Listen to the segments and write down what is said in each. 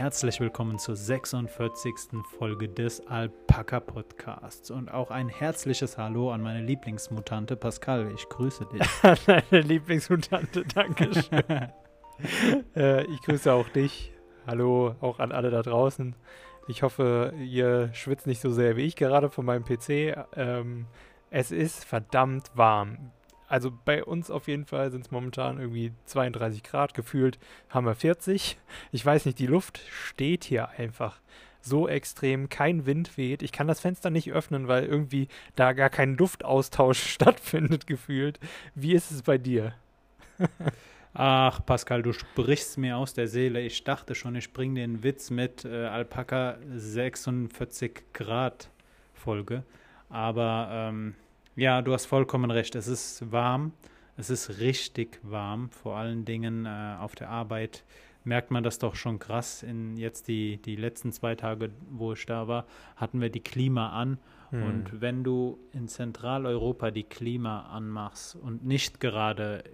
herzlich willkommen zur 46. Folge des Alpaka Podcasts und auch ein herzliches Hallo an meine Lieblingsmutante Pascal. Ich grüße dich. Deine Lieblingsmutante, danke schön. äh, ich grüße auch dich. Hallo auch an alle da draußen. Ich hoffe, ihr schwitzt nicht so sehr wie ich gerade von meinem PC. Ähm, es ist verdammt warm also bei uns auf jeden Fall sind es momentan irgendwie 32 Grad gefühlt, haben wir 40. Ich weiß nicht, die Luft steht hier einfach so extrem, kein Wind weht. Ich kann das Fenster nicht öffnen, weil irgendwie da gar kein Luftaustausch stattfindet gefühlt. Wie ist es bei dir? Ach, Pascal, du sprichst mir aus der Seele. Ich dachte schon, ich bringe den Witz mit äh, Alpaka 46 Grad Folge. Aber ähm, ja, du hast vollkommen recht. Es ist warm. Es ist richtig warm. Vor allen Dingen äh, auf der Arbeit merkt man das doch schon krass. In jetzt die, die letzten zwei Tage, wo ich da war, hatten wir die Klima an. Hm. Und wenn du in Zentraleuropa die Klima anmachst und nicht gerade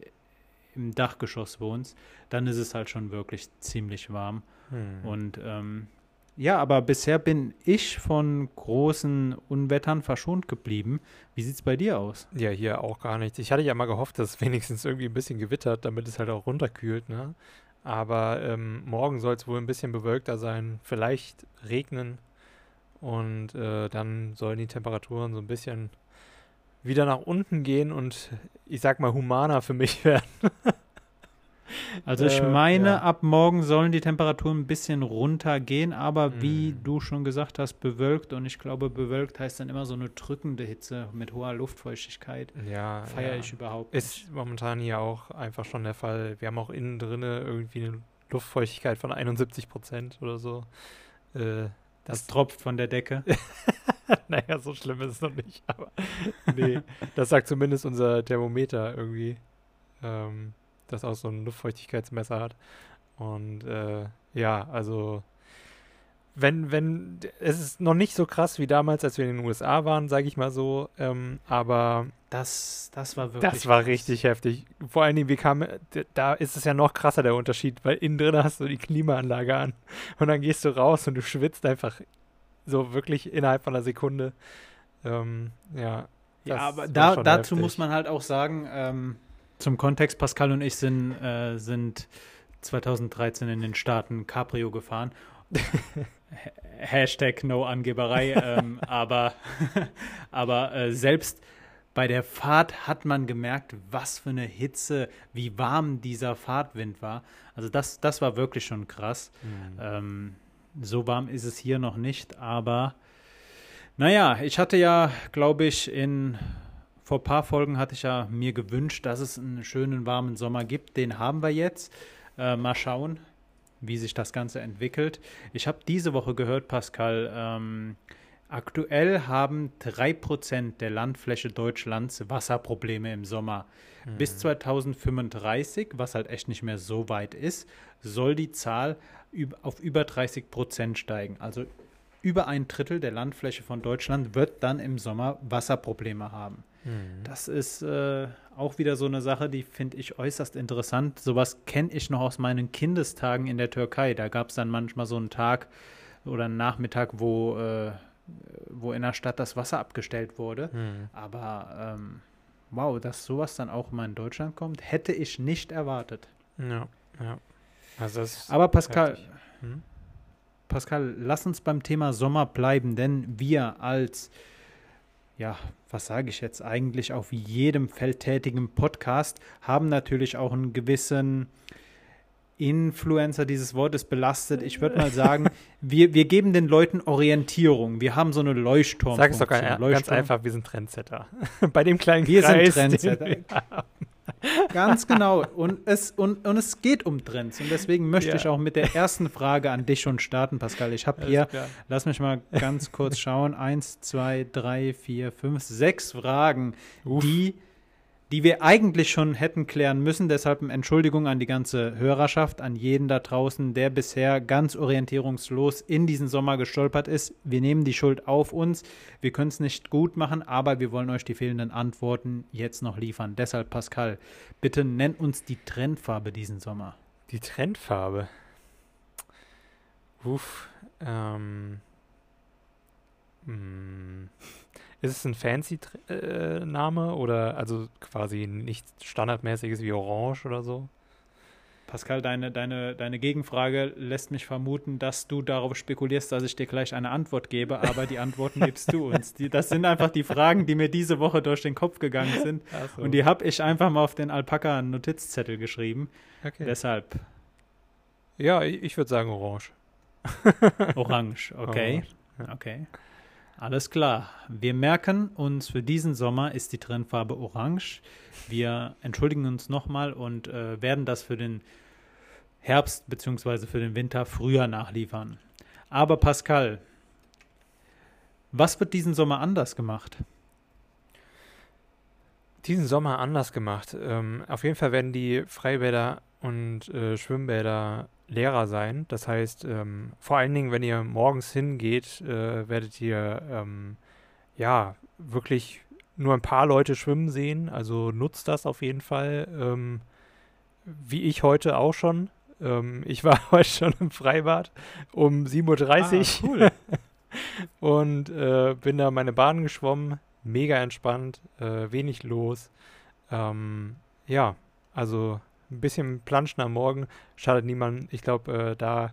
im Dachgeschoss wohnst, dann ist es halt schon wirklich ziemlich warm. Hm. Und ähm, ja, aber bisher bin ich von großen Unwettern verschont geblieben. Wie sieht es bei dir aus? Ja, hier auch gar nichts. Ich hatte ja mal gehofft, dass es wenigstens irgendwie ein bisschen gewittert, damit es halt auch runterkühlt. Ne? Aber ähm, morgen soll es wohl ein bisschen bewölkter sein, vielleicht regnen. Und äh, dann sollen die Temperaturen so ein bisschen wieder nach unten gehen und ich sag mal humaner für mich werden. Also ich äh, meine, ja. ab morgen sollen die Temperaturen ein bisschen runtergehen, aber mm. wie du schon gesagt hast, bewölkt und ich glaube, bewölkt heißt dann immer so eine drückende Hitze mit hoher Luftfeuchtigkeit. Ja. Feiere ja. ich überhaupt nicht. Ist momentan hier auch einfach schon der Fall. Wir haben auch innen drin irgendwie eine Luftfeuchtigkeit von 71 Prozent oder so. Äh, das, das tropft von der Decke. naja, so schlimm ist es noch nicht, aber nee, das sagt zumindest unser Thermometer irgendwie. Ähm, das auch so ein Luftfeuchtigkeitsmesser hat. Und äh, ja, also wenn, wenn, es ist noch nicht so krass wie damals, als wir in den USA waren, sage ich mal so, ähm, aber das, das war wirklich. Das war krass. richtig heftig. Vor allen Dingen, wir kamen, da ist es ja noch krasser der Unterschied, weil innen drin hast du die Klimaanlage an und dann gehst du raus und du schwitzt einfach so wirklich innerhalb von einer Sekunde. Ähm, ja. Ja, aber da, dazu heftig. muss man halt auch sagen, ähm, zum Kontext, Pascal und ich sind, äh, sind 2013 in den Staaten Cabrio gefahren. Hashtag No Angeberei. ähm, aber aber äh, selbst bei der Fahrt hat man gemerkt, was für eine Hitze, wie warm dieser Fahrtwind war. Also das, das war wirklich schon krass. Mhm. Ähm, so warm ist es hier noch nicht, aber naja, ich hatte ja, glaube ich, in vor ein paar Folgen hatte ich ja mir gewünscht, dass es einen schönen warmen Sommer gibt. Den haben wir jetzt. Äh, mal schauen, wie sich das Ganze entwickelt. Ich habe diese Woche gehört, Pascal, ähm, aktuell haben 3% der Landfläche Deutschlands Wasserprobleme im Sommer. Mhm. Bis 2035, was halt echt nicht mehr so weit ist, soll die Zahl auf über 30% steigen. Also über ein Drittel der Landfläche von Deutschland wird dann im Sommer Wasserprobleme haben. Mhm. Das ist äh, auch wieder so eine Sache, die finde ich äußerst interessant. Sowas kenne ich noch aus meinen Kindestagen in der Türkei. Da gab es dann manchmal so einen Tag oder einen Nachmittag, wo, äh, wo in der Stadt das Wasser abgestellt wurde. Mhm. Aber ähm, wow, dass sowas dann auch mal in Deutschland kommt, hätte ich nicht erwartet. Ja, ja. Also Aber Pascal, hm? Pascal, lass uns beim Thema Sommer bleiben, denn wir als ja, was sage ich jetzt eigentlich, auf jedem feldtätigen Podcast haben natürlich auch einen gewissen Influencer dieses Wortes belastet. Ich würde mal sagen, wir, wir geben den Leuten Orientierung. Wir haben so eine Leuchtturm. Sag es doch ganz, ganz einfach, wir sind Trendsetter. Bei dem kleinen wir Kreis. Wir sind Trendsetter. Ganz genau. Und es, und, und es geht um Trends. Und deswegen möchte ja. ich auch mit der ersten Frage an dich schon starten, Pascal. Ich habe hier, lass mich mal ganz kurz schauen, eins, zwei, drei, vier, fünf, sechs Fragen, Uff. die die wir eigentlich schon hätten klären müssen. Deshalb eine Entschuldigung an die ganze Hörerschaft, an jeden da draußen, der bisher ganz orientierungslos in diesen Sommer gestolpert ist. Wir nehmen die Schuld auf uns. Wir können es nicht gut machen, aber wir wollen euch die fehlenden Antworten jetzt noch liefern. Deshalb, Pascal, bitte nenn uns die Trendfarbe diesen Sommer. Die Trendfarbe? Uff. Ähm, hm. Ist es ein fancy äh, Name oder also quasi nichts standardmäßiges wie Orange oder so? Pascal, deine, deine, deine Gegenfrage lässt mich vermuten, dass du darauf spekulierst, dass ich dir gleich eine Antwort gebe, aber die Antworten gibst du uns. Die, das sind einfach die Fragen, die mir diese Woche durch den Kopf gegangen sind. So. Und die habe ich einfach mal auf den Alpaka-Notizzettel geschrieben. Okay. Deshalb. Ja, ich, würde sagen Orange. Orange, okay. Orange, ja. Okay. Alles klar. Wir merken uns, für diesen Sommer ist die Trennfarbe orange. Wir entschuldigen uns nochmal und äh, werden das für den Herbst bzw. für den Winter früher nachliefern. Aber Pascal, was wird diesen Sommer anders gemacht? Diesen Sommer anders gemacht. Ähm, auf jeden Fall werden die Freibäder und äh, Schwimmbäder Lehrer sein. Das heißt, ähm, vor allen Dingen, wenn ihr morgens hingeht, äh, werdet ihr ähm, ja wirklich nur ein paar Leute schwimmen sehen. Also nutzt das auf jeden Fall. Ähm, wie ich heute auch schon. Ähm, ich war heute schon im Freibad um 7.30 Uhr. Ah, cool. und äh, bin da meine Bahn geschwommen. Mega entspannt, äh, wenig los. Ähm, ja, also ein bisschen planschen am Morgen, schadet niemandem. Ich glaube, äh, da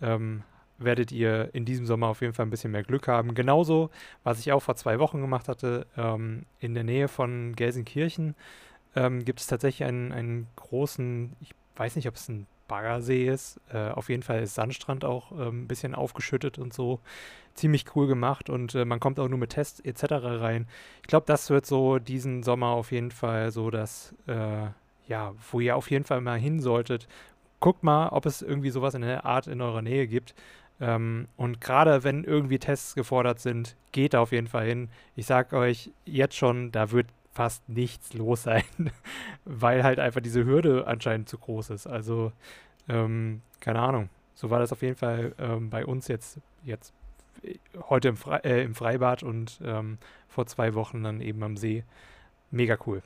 ähm, werdet ihr in diesem Sommer auf jeden Fall ein bisschen mehr Glück haben. Genauso, was ich auch vor zwei Wochen gemacht hatte, ähm, in der Nähe von Gelsenkirchen ähm, gibt es tatsächlich einen, einen großen, ich weiß nicht, ob es ein Baggersee ist. Äh, auf jeden Fall ist Sandstrand auch äh, ein bisschen aufgeschüttet und so. Ziemlich cool gemacht und äh, man kommt auch nur mit Tests etc. rein. Ich glaube, das wird so diesen Sommer auf jeden Fall so das äh, ja, wo ihr auf jeden Fall mal hin solltet. Guckt mal, ob es irgendwie sowas in der Art in eurer Nähe gibt. Ähm, und gerade wenn irgendwie Tests gefordert sind, geht da auf jeden Fall hin. Ich sage euch jetzt schon, da wird fast nichts los sein, weil halt einfach diese Hürde anscheinend zu groß ist. Also, ähm, keine Ahnung. So war das auf jeden Fall ähm, bei uns jetzt, jetzt äh, heute im, Fre äh, im Freibad und ähm, vor zwei Wochen dann eben am See. Mega cool.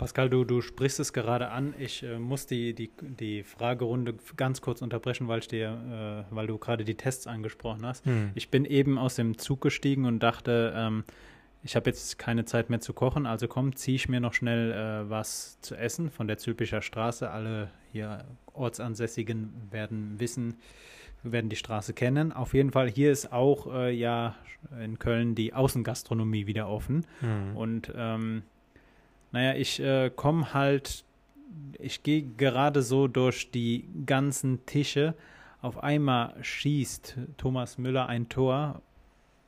Pascal, du, du sprichst es gerade an. Ich äh, muss die, die, die Fragerunde ganz kurz unterbrechen, weil, ich dir, äh, weil du gerade die Tests angesprochen hast. Hm. Ich bin eben aus dem Zug gestiegen und dachte, ähm, ich habe jetzt keine Zeit mehr zu kochen, also komm, ziehe ich mir noch schnell äh, was zu essen von der Zülpicher Straße. Alle hier Ortsansässigen werden wissen, werden die Straße kennen. Auf jeden Fall, hier ist auch äh, ja in Köln die Außengastronomie wieder offen. Hm. Und ähm, naja, ich äh, komme halt, ich gehe gerade so durch die ganzen Tische. Auf einmal schießt Thomas Müller ein Tor.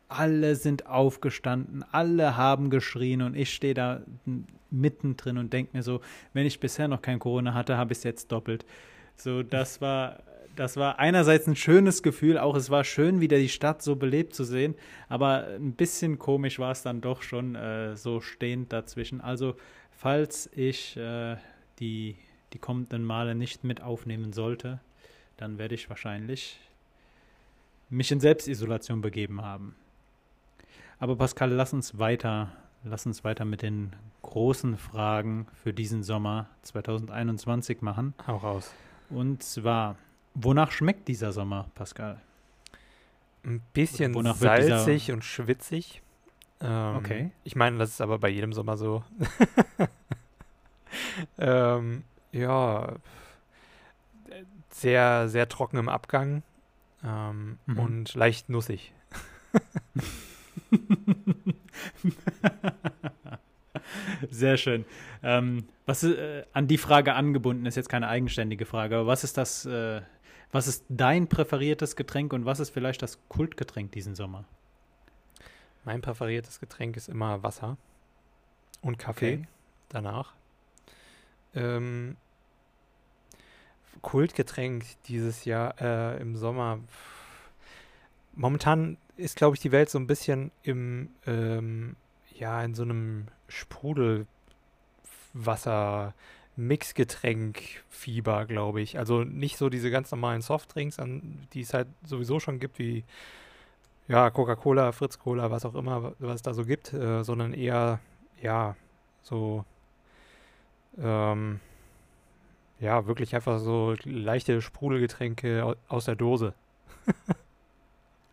Alle sind aufgestanden, alle haben geschrien und ich stehe da mittendrin und denke mir so, wenn ich bisher noch kein Corona hatte, habe ich es jetzt doppelt. So, das war das war einerseits ein schönes Gefühl, auch es war schön, wieder die Stadt so belebt zu sehen, aber ein bisschen komisch war es dann doch schon äh, so stehend dazwischen. Also, falls ich äh, die, die kommenden Male nicht mit aufnehmen sollte, dann werde ich wahrscheinlich mich in Selbstisolation begeben haben. Aber Pascal, lass uns weiter, lass uns weiter mit den großen Fragen für diesen Sommer 2021 machen. Auch raus. Und zwar, Wonach schmeckt dieser Sommer, Pascal? Ein bisschen salzig und schwitzig. Ähm, okay. Ich meine, das ist aber bei jedem Sommer so. ähm, ja, sehr, sehr trocken im Abgang ähm, mhm. und leicht nussig. Sehr schön. Ähm, was ist, äh, an die Frage angebunden ist jetzt keine eigenständige Frage, aber was ist das, äh, was ist dein präferiertes Getränk und was ist vielleicht das Kultgetränk diesen Sommer? Mein präferiertes Getränk ist immer Wasser und Kaffee okay. danach. Ähm, Kultgetränk dieses Jahr äh, im Sommer. Momentan ist, glaube ich, die Welt so ein bisschen im, ähm, ja, in so einem Sprudelwasser Mixgetränk-Fieber, glaube ich. Also nicht so diese ganz normalen Softdrinks, an, die es halt sowieso schon gibt, wie ja, Coca-Cola, Fritz-Cola, was auch immer, was es da so gibt, äh, sondern eher, ja, so, ähm, ja, wirklich einfach so leichte Sprudelgetränke aus der Dose.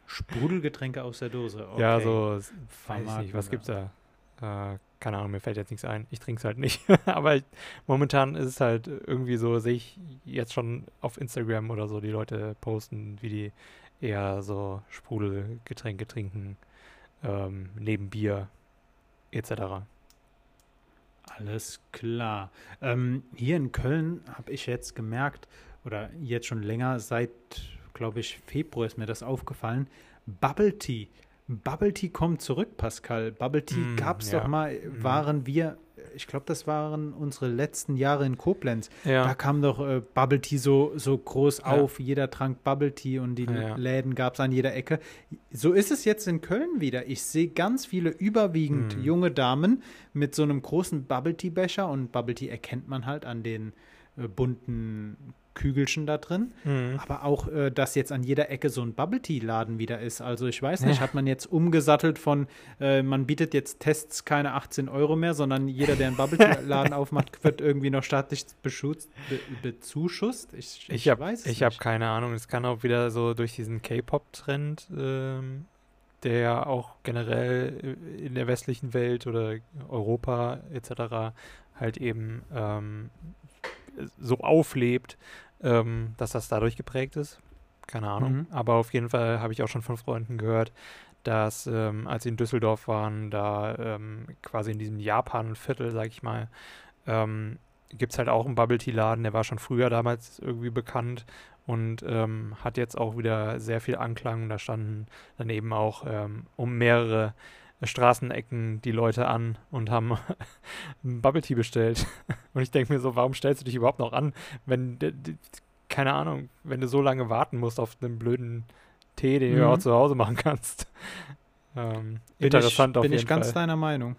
Sprudelgetränke aus der Dose, okay. Ja, so, weiß ich nicht, was gibt's da? Äh, keine Ahnung, mir fällt jetzt nichts ein. Ich trinke es halt nicht. Aber ich, momentan ist es halt irgendwie so, sehe ich jetzt schon auf Instagram oder so die Leute posten, wie die eher so Sprudelgetränke trinken, ähm, neben Bier etc. Alles klar. Ähm, hier in Köln habe ich jetzt gemerkt, oder jetzt schon länger, seit, glaube ich, Februar ist mir das aufgefallen, Bubble Tea Bubble Tea kommt zurück, Pascal. Bubble Tea mm, gab es ja. doch mal, mm. waren wir, ich glaube, das waren unsere letzten Jahre in Koblenz. Ja. Da kam doch äh, Bubble Tea so, so groß ja. auf. Jeder trank Bubble Tea und die Läden gab es an jeder Ecke. So ist es jetzt in Köln wieder. Ich sehe ganz viele überwiegend mm. junge Damen mit so einem großen Bubble Tea Becher und Bubble Tea erkennt man halt an den äh, bunten Kügelchen da drin. Mhm. Aber auch, äh, dass jetzt an jeder Ecke so ein Bubble Tea-Laden wieder ist. Also ich weiß nicht, ja. hat man jetzt umgesattelt von, äh, man bietet jetzt Tests keine 18 Euro mehr, sondern jeder, der einen Bubble Tea-Laden aufmacht, wird irgendwie noch staatlich beschutzt, be bezuschusst. Ich, ich, ich habe hab keine Ahnung. Es kann auch wieder so durch diesen K-Pop-Trend, ähm, der auch generell in der westlichen Welt oder Europa etc. halt eben ähm, so auflebt, ähm, dass das dadurch geprägt ist. Keine Ahnung. Mhm. Aber auf jeden Fall habe ich auch schon von Freunden gehört, dass ähm, als sie in Düsseldorf waren, da ähm, quasi in diesem Japan-Viertel, sag ich mal, ähm, gibt es halt auch einen Bubble Tea-Laden, der war schon früher damals irgendwie bekannt und ähm, hat jetzt auch wieder sehr viel Anklang. Da standen dann eben auch ähm, um mehrere Straßenecken die Leute an und haben Bubble Tea bestellt. Und ich denke mir so, warum stellst du dich überhaupt noch an, wenn, keine Ahnung, wenn du so lange warten musst auf einen blöden Tee, den mhm. du auch zu Hause machen kannst. Ähm, interessant ich, auf jeden Fall. Bin ich ganz deiner Meinung.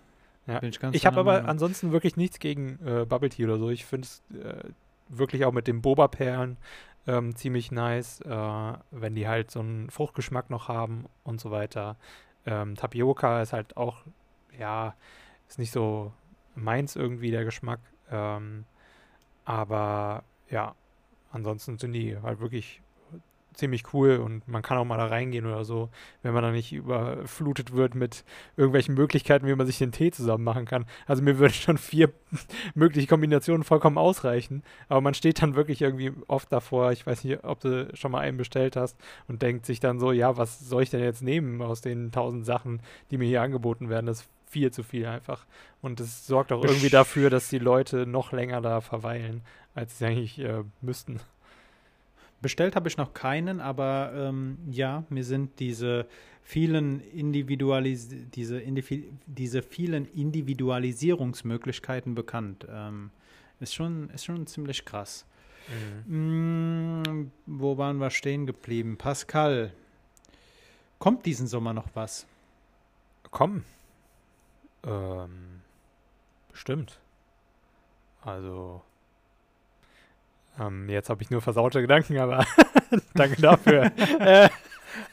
Ja. ich, ich habe aber Meinung. ansonsten wirklich nichts gegen äh, Bubble Tea oder so. Ich finde es äh, wirklich auch mit den Boba-Perlen ähm, ziemlich nice, äh, wenn die halt so einen Fruchtgeschmack noch haben und so weiter. Ähm, Tapioca ist halt auch, ja, ist nicht so meins irgendwie der Geschmack. Ähm, aber ja, ansonsten sind die halt wirklich ziemlich cool und man kann auch mal da reingehen oder so, wenn man da nicht überflutet wird mit irgendwelchen Möglichkeiten, wie man sich den Tee zusammen machen kann. Also mir würden schon vier mögliche Kombinationen vollkommen ausreichen, aber man steht dann wirklich irgendwie oft davor, ich weiß nicht, ob du schon mal einen bestellt hast und denkt sich dann so, ja, was soll ich denn jetzt nehmen aus den tausend Sachen, die mir hier angeboten werden? Das ist viel zu viel einfach. Und es sorgt auch irgendwie dafür, dass die Leute noch länger da verweilen, als sie eigentlich äh, müssten. Bestellt habe ich noch keinen, aber ähm, ja, mir sind diese vielen Individualis diese, Indivi diese vielen Individualisierungsmöglichkeiten bekannt. Ähm, ist, schon, ist schon ziemlich krass. Mhm. Mm, wo waren wir stehen geblieben? Pascal, kommt diesen Sommer noch was? Komm. Ähm, bestimmt. Also, ähm, jetzt habe ich nur versaute Gedanken, aber danke dafür. äh,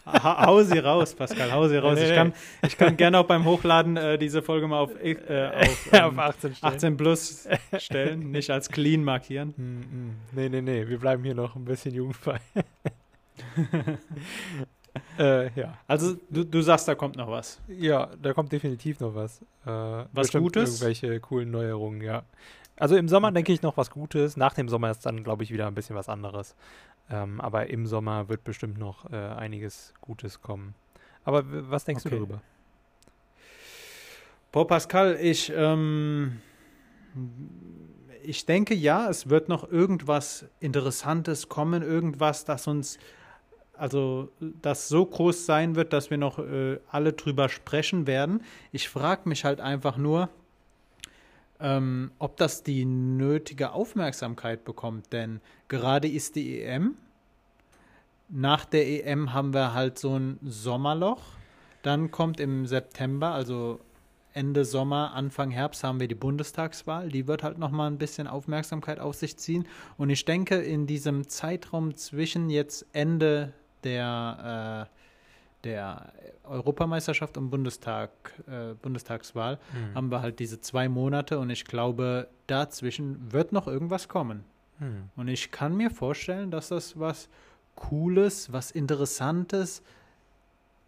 hau sie raus, Pascal, hau sie raus. Ich kann, ich kann gerne auch beim Hochladen äh, diese Folge mal auf, äh, auf, ähm, auf 18, 18, plus stellen, nicht als clean markieren. Mm, mm. Nee, nee, nee, wir bleiben hier noch ein bisschen jugendfrei. äh, ja. Also du, du sagst, da kommt noch was. Ja, da kommt definitiv noch was. Äh, was Gutes? Irgendwelche coolen Neuerungen, ja. Also im Sommer denke ich noch was Gutes. Nach dem Sommer ist dann, glaube ich, wieder ein bisschen was anderes. Ähm, aber im Sommer wird bestimmt noch äh, einiges Gutes kommen. Aber was denkst okay. du darüber? Boah, Pascal, ich, ähm, ich denke ja, es wird noch irgendwas Interessantes kommen, irgendwas, das uns, also das so groß sein wird, dass wir noch äh, alle drüber sprechen werden. Ich frage mich halt einfach nur, ähm, ob das die nötige Aufmerksamkeit bekommt. Denn gerade ist die EM. Nach der EM haben wir halt so ein Sommerloch. Dann kommt im September, also Ende Sommer, Anfang Herbst haben wir die Bundestagswahl. Die wird halt nochmal ein bisschen Aufmerksamkeit auf sich ziehen. Und ich denke, in diesem Zeitraum zwischen jetzt Ende der äh, der Europameisterschaft und Bundestag, äh, Bundestagswahl mhm. haben wir halt diese zwei Monate und ich glaube, dazwischen wird noch irgendwas kommen. Hm. Und ich kann mir vorstellen, dass das was Cooles, was Interessantes,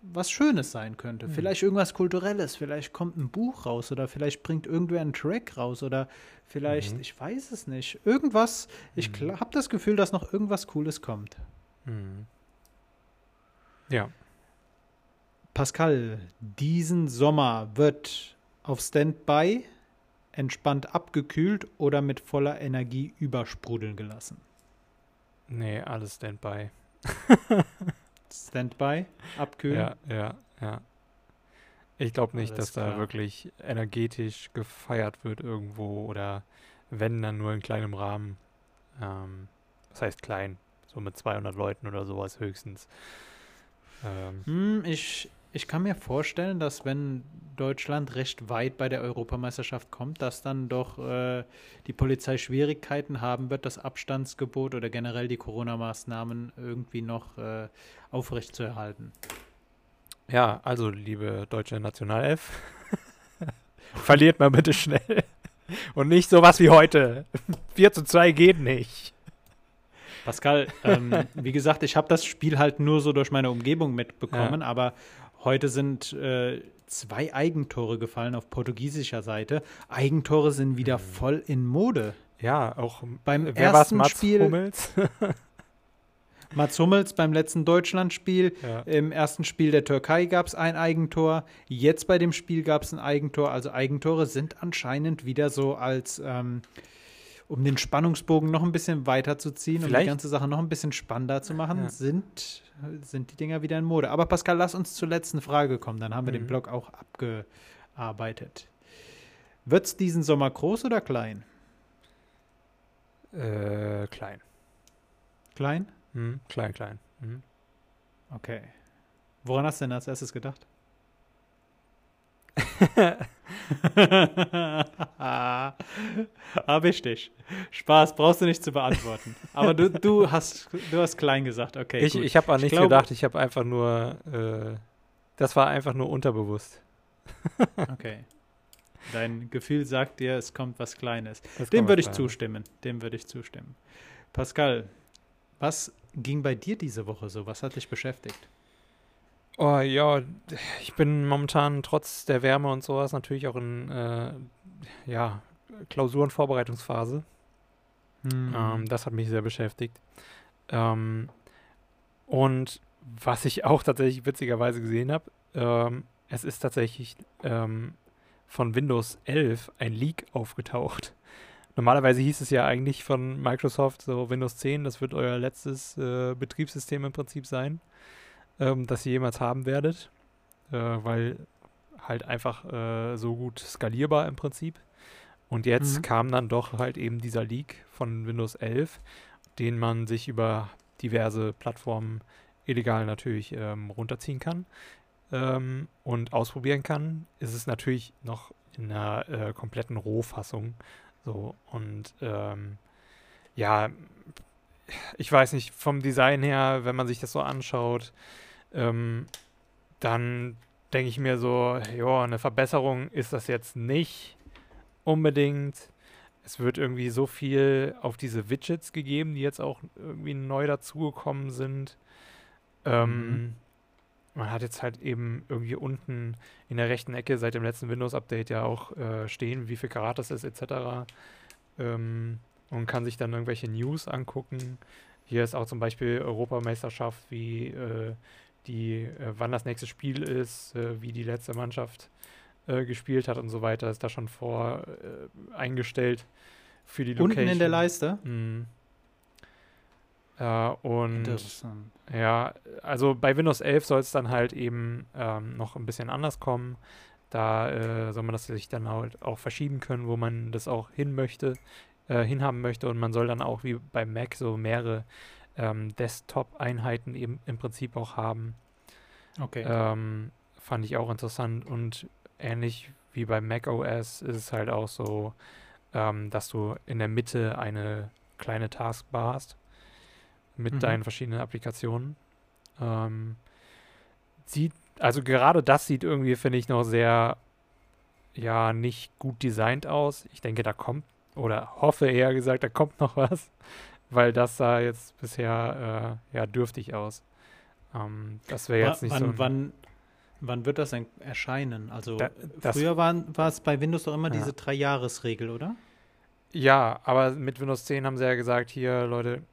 was Schönes sein könnte. Hm. Vielleicht irgendwas Kulturelles, vielleicht kommt ein Buch raus oder vielleicht bringt irgendwer einen Track raus oder vielleicht, mhm. ich weiß es nicht, irgendwas. Ich mhm. habe das Gefühl, dass noch irgendwas Cooles kommt. Mhm. Ja. Pascal, diesen Sommer wird auf Standby entspannt abgekühlt oder mit voller Energie übersprudeln gelassen? Nee, alles Standby. Standby, abkühlen? Ja, ja, ja. Ich glaube nicht, alles dass klar. da wirklich energetisch gefeiert wird irgendwo oder wenn, dann nur in kleinem Rahmen. Ähm, das heißt klein, so mit 200 Leuten oder sowas höchstens. Ähm, hm, ich, ich kann mir vorstellen, dass wenn Deutschland recht weit bei der Europameisterschaft kommt, dass dann doch äh, die Polizei Schwierigkeiten haben wird, das Abstandsgebot oder generell die Corona-Maßnahmen irgendwie noch äh, aufrechtzuerhalten. Ja, also liebe deutsche Nationalelf, verliert mal bitte schnell. Und nicht sowas wie heute. 4 zu 2 geht nicht. Pascal, ähm, wie gesagt, ich habe das Spiel halt nur so durch meine Umgebung mitbekommen, ja. aber Heute sind äh, zwei Eigentore gefallen auf portugiesischer Seite. Eigentore sind wieder mhm. voll in Mode. Ja, auch beim wer ersten Mats Spiel. Hummels? Mats Hummels beim letzten Deutschlandspiel. Ja. Im ersten Spiel der Türkei gab es ein Eigentor. Jetzt bei dem Spiel gab es ein Eigentor. Also Eigentore sind anscheinend wieder so als ähm, um den Spannungsbogen noch ein bisschen weiter zu ziehen, um die ganze Sache noch ein bisschen spannender zu machen, ja. sind, sind die Dinger wieder in Mode. Aber Pascal, lass uns zur letzten Frage kommen. Dann haben wir mhm. den Blog auch abgearbeitet. Wird es diesen Sommer groß oder klein? Äh, klein. Klein? Mhm. Klein, klein. Mhm. Okay. Woran hast du denn als erstes gedacht? Ich dich. Spaß, brauchst du nicht zu beantworten. Aber du, du, hast, du hast klein gesagt, okay. Ich, ich habe an nichts glaube, gedacht, ich habe einfach nur, äh, das war einfach nur unterbewusst. okay. Dein Gefühl sagt dir, es kommt was Kleines. Es Dem würde ich zustimmen. Dem würde ich zustimmen. Pascal, was ging bei dir diese Woche so? Was hat dich beschäftigt? Oh ja, ich bin momentan trotz der Wärme und sowas natürlich auch in äh, ja, Klausurenvorbereitungsphase. Hm. Ähm, das hat mich sehr beschäftigt. Ähm, und was ich auch tatsächlich witzigerweise gesehen habe, ähm, es ist tatsächlich ähm, von Windows 11 ein Leak aufgetaucht. Normalerweise hieß es ja eigentlich von Microsoft so Windows 10, das wird euer letztes äh, Betriebssystem im Prinzip sein ähm, das ihr jemals haben werdet, äh, weil halt einfach äh, so gut skalierbar im Prinzip. Und jetzt mhm. kam dann doch halt eben dieser Leak von Windows 11, den man sich über diverse Plattformen illegal natürlich ähm, runterziehen kann ähm, und ausprobieren kann. Ist es natürlich noch in einer äh, kompletten Rohfassung. So und ähm, ja, ich weiß nicht, vom Design her, wenn man sich das so anschaut, ähm, dann denke ich mir so, ja, eine Verbesserung ist das jetzt nicht unbedingt. Es wird irgendwie so viel auf diese Widgets gegeben, die jetzt auch irgendwie neu dazugekommen sind. Ähm, mhm. Man hat jetzt halt eben irgendwie unten in der rechten Ecke seit dem letzten Windows-Update ja auch äh, stehen, wie viel Karat das ist, etc. Ähm, und kann sich dann irgendwelche News angucken. Hier ist auch zum Beispiel Europameisterschaft, wie äh, die, äh, wann das nächste Spiel ist, äh, wie die letzte Mannschaft äh, gespielt hat und so weiter, ist da schon vor äh, eingestellt für die Location. Unten in der Leiste? Mhm. und ja, also bei Windows 11 soll es dann halt eben ähm, noch ein bisschen anders kommen. Da äh, soll man das sich dann halt auch verschieben können, wo man das auch hin möchte, äh, hinhaben möchte. Und man soll dann auch wie bei Mac so mehrere ähm, Desktop-Einheiten eben im Prinzip auch haben. Okay. Ähm, fand ich auch interessant und ähnlich wie bei macOS ist es halt auch so, ähm, dass du in der Mitte eine kleine Taskbar hast mit mhm. deinen verschiedenen Applikationen. Ähm, sieht, also gerade das sieht irgendwie, finde ich, noch sehr, ja, nicht gut designt aus. Ich denke, da kommt oder hoffe eher gesagt, da kommt noch was, weil das sah jetzt bisher äh, ja dürftig aus. Ähm, das wäre jetzt nicht wann, so. Wann, wann wird das denn erscheinen? Also Da- früher war es bei Windows doch immer Ja. diese Drei-Jahres-Regel, oder? Ja, aber mit Windows 10 haben sie ja gesagt, hier Leute,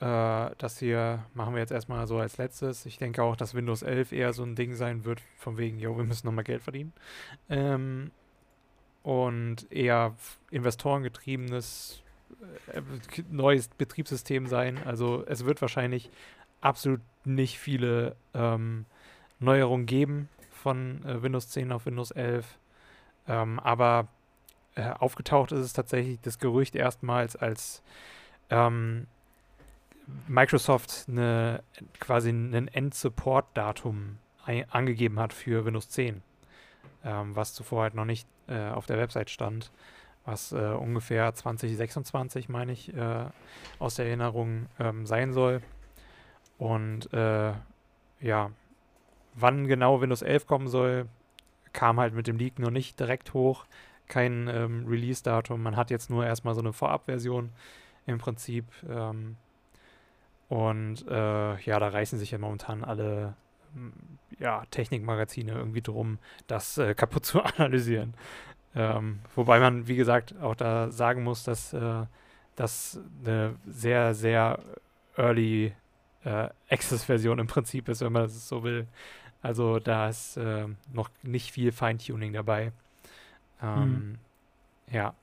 äh, das hier machen wir jetzt erstmal so als letztes. Ich denke auch, dass Windows 11 eher so ein Ding sein wird, von wegen, jo, wir müssen nochmal Geld verdienen. Ähm, und eher investorengetriebenes neues Betriebssystem sein. Also es wird wahrscheinlich absolut nicht viele ähm, Neuerungen geben von äh, Windows 10 auf Windows 11. Ähm, aber äh, aufgetaucht ist es tatsächlich das Gerücht erstmals, als ähm, Microsoft eine, quasi ein End-Support-Datum angegeben hat für Windows 10, ähm, was zuvor halt noch nicht äh, auf der Website stand, was äh, ungefähr 2026, meine ich, äh, aus der Erinnerung ähm, sein soll. Und äh, ja, wann genau Windows 11 kommen soll, kam halt mit dem Leak noch nicht direkt hoch. Kein ähm, Release-Datum. Man hat jetzt nur erstmal so eine Vorabversion im Prinzip. Ähm, und äh, ja, da reißen sich ja momentan alle ja, Technikmagazine irgendwie drum, das äh, kaputt zu analysieren. Ähm, wobei man, wie gesagt, auch da sagen muss, dass äh, das eine sehr, sehr early äh, Access-Version im Prinzip ist, wenn man es so will. Also da ist äh, noch nicht viel Feintuning dabei. Ähm, Ja,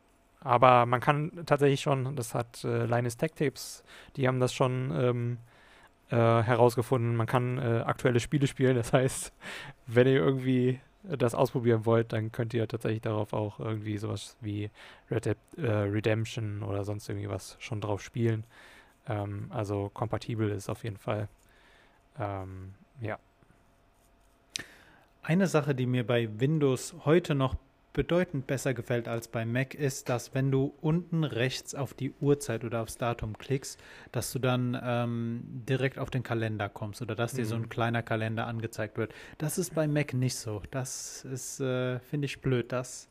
aber man kann tatsächlich schon, das hat äh, Linus Tech Tapes, die haben das schon ähm, äh, herausgefunden, man kann äh, aktuelle Spiele spielen. Das heißt, wenn ihr irgendwie das ausprobieren wollt, dann könnt ihr tatsächlich darauf auch irgendwie sowas wie Red Dead äh, Redemption oder sonst irgendwie was schon drauf spielen. Ähm, also kompatibel ist auf jeden Fall. Ähm, ja. Eine Sache, die mir bei Windows heute noch bedeutend besser gefällt als bei Mac, ist, dass wenn du unten rechts auf die Uhrzeit oder aufs Datum klickst, dass du dann ähm, direkt auf den Kalender kommst oder dass dir so Mhm. ein kleiner Kalender angezeigt wird. Das ist bei Mac nicht so. Das ist, äh, finde ich, blöd. Das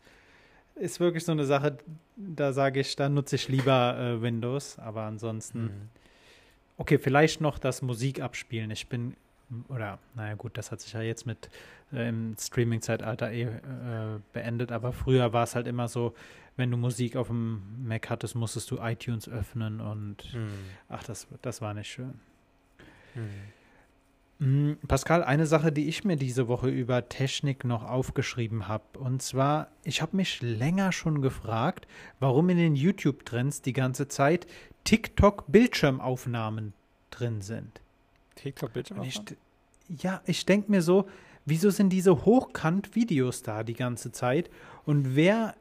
ist wirklich so eine Sache, da sage ich, da nutze ich lieber äh, Windows, aber ansonsten. Mhm. Okay, vielleicht noch das Musik abspielen. Ich bin, oder, naja, gut, das hat sich ja jetzt mit äh, im Streaming-Zeitalter eh äh, beendet, aber früher war es halt immer so, wenn du Musik auf dem Mac hattest, musstest du iTunes öffnen und Mhm. ach, das, das war nicht schön. Mhm. Pascal, eine Sache, die ich mir diese Woche über Technik noch aufgeschrieben habe, und zwar, ich habe mich länger schon gefragt, warum in den YouTube-Trends die ganze Zeit TikTok-Bildschirmaufnahmen drin sind. TikTok Und ich, ja, ich denke mir so, wieso sind diese Hochkant-Videos da die ganze Zeit? Und wer,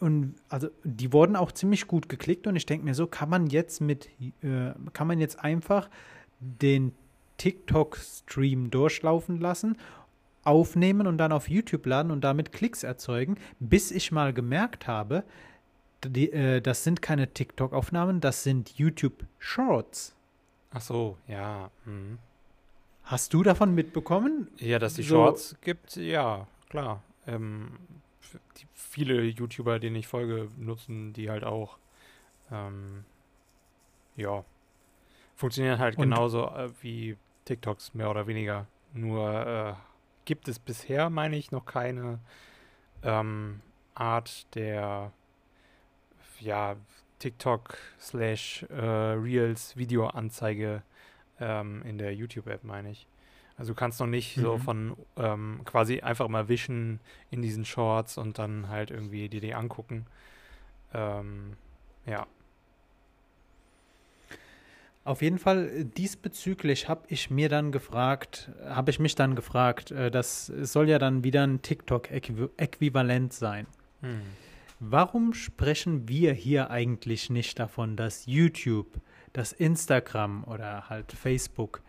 und also die wurden auch ziemlich gut geklickt und ich denke mir so, kann man jetzt mit, äh, kann man jetzt einfach den TikTok-Stream durchlaufen lassen, aufnehmen und dann auf YouTube laden und damit Klicks erzeugen, bis ich mal gemerkt habe, die, äh, das sind keine TikTok-Aufnahmen, das sind YouTube-Shorts. Ach so, ja. Mhm. Hast du davon mitbekommen? Ja, dass die So- Shorts gibt, ja, klar. Ähm, viele YouTuber, denen ich folge, nutzen die halt auch. Ähm, ja. Funktionieren halt Und- genauso äh, wie TikToks, mehr oder weniger. Nur äh, gibt es bisher, meine ich, noch keine ähm, Art der ja, TikTok slash äh, Reels Videoanzeige ähm, in der YouTube-App, meine ich. Also du kannst noch nicht so Mhm. von ähm, quasi einfach mal wischen in diesen Shorts und dann halt irgendwie dir die angucken. Ähm, ja. Auf jeden Fall äh, diesbezüglich habe ich mir dann gefragt, habe ich mich dann gefragt, äh, das soll ja dann wieder ein TikTok-Äquivalent sein. Hm. Warum sprechen wir hier eigentlich nicht davon, dass YouTube, dass Instagram oder halt Facebook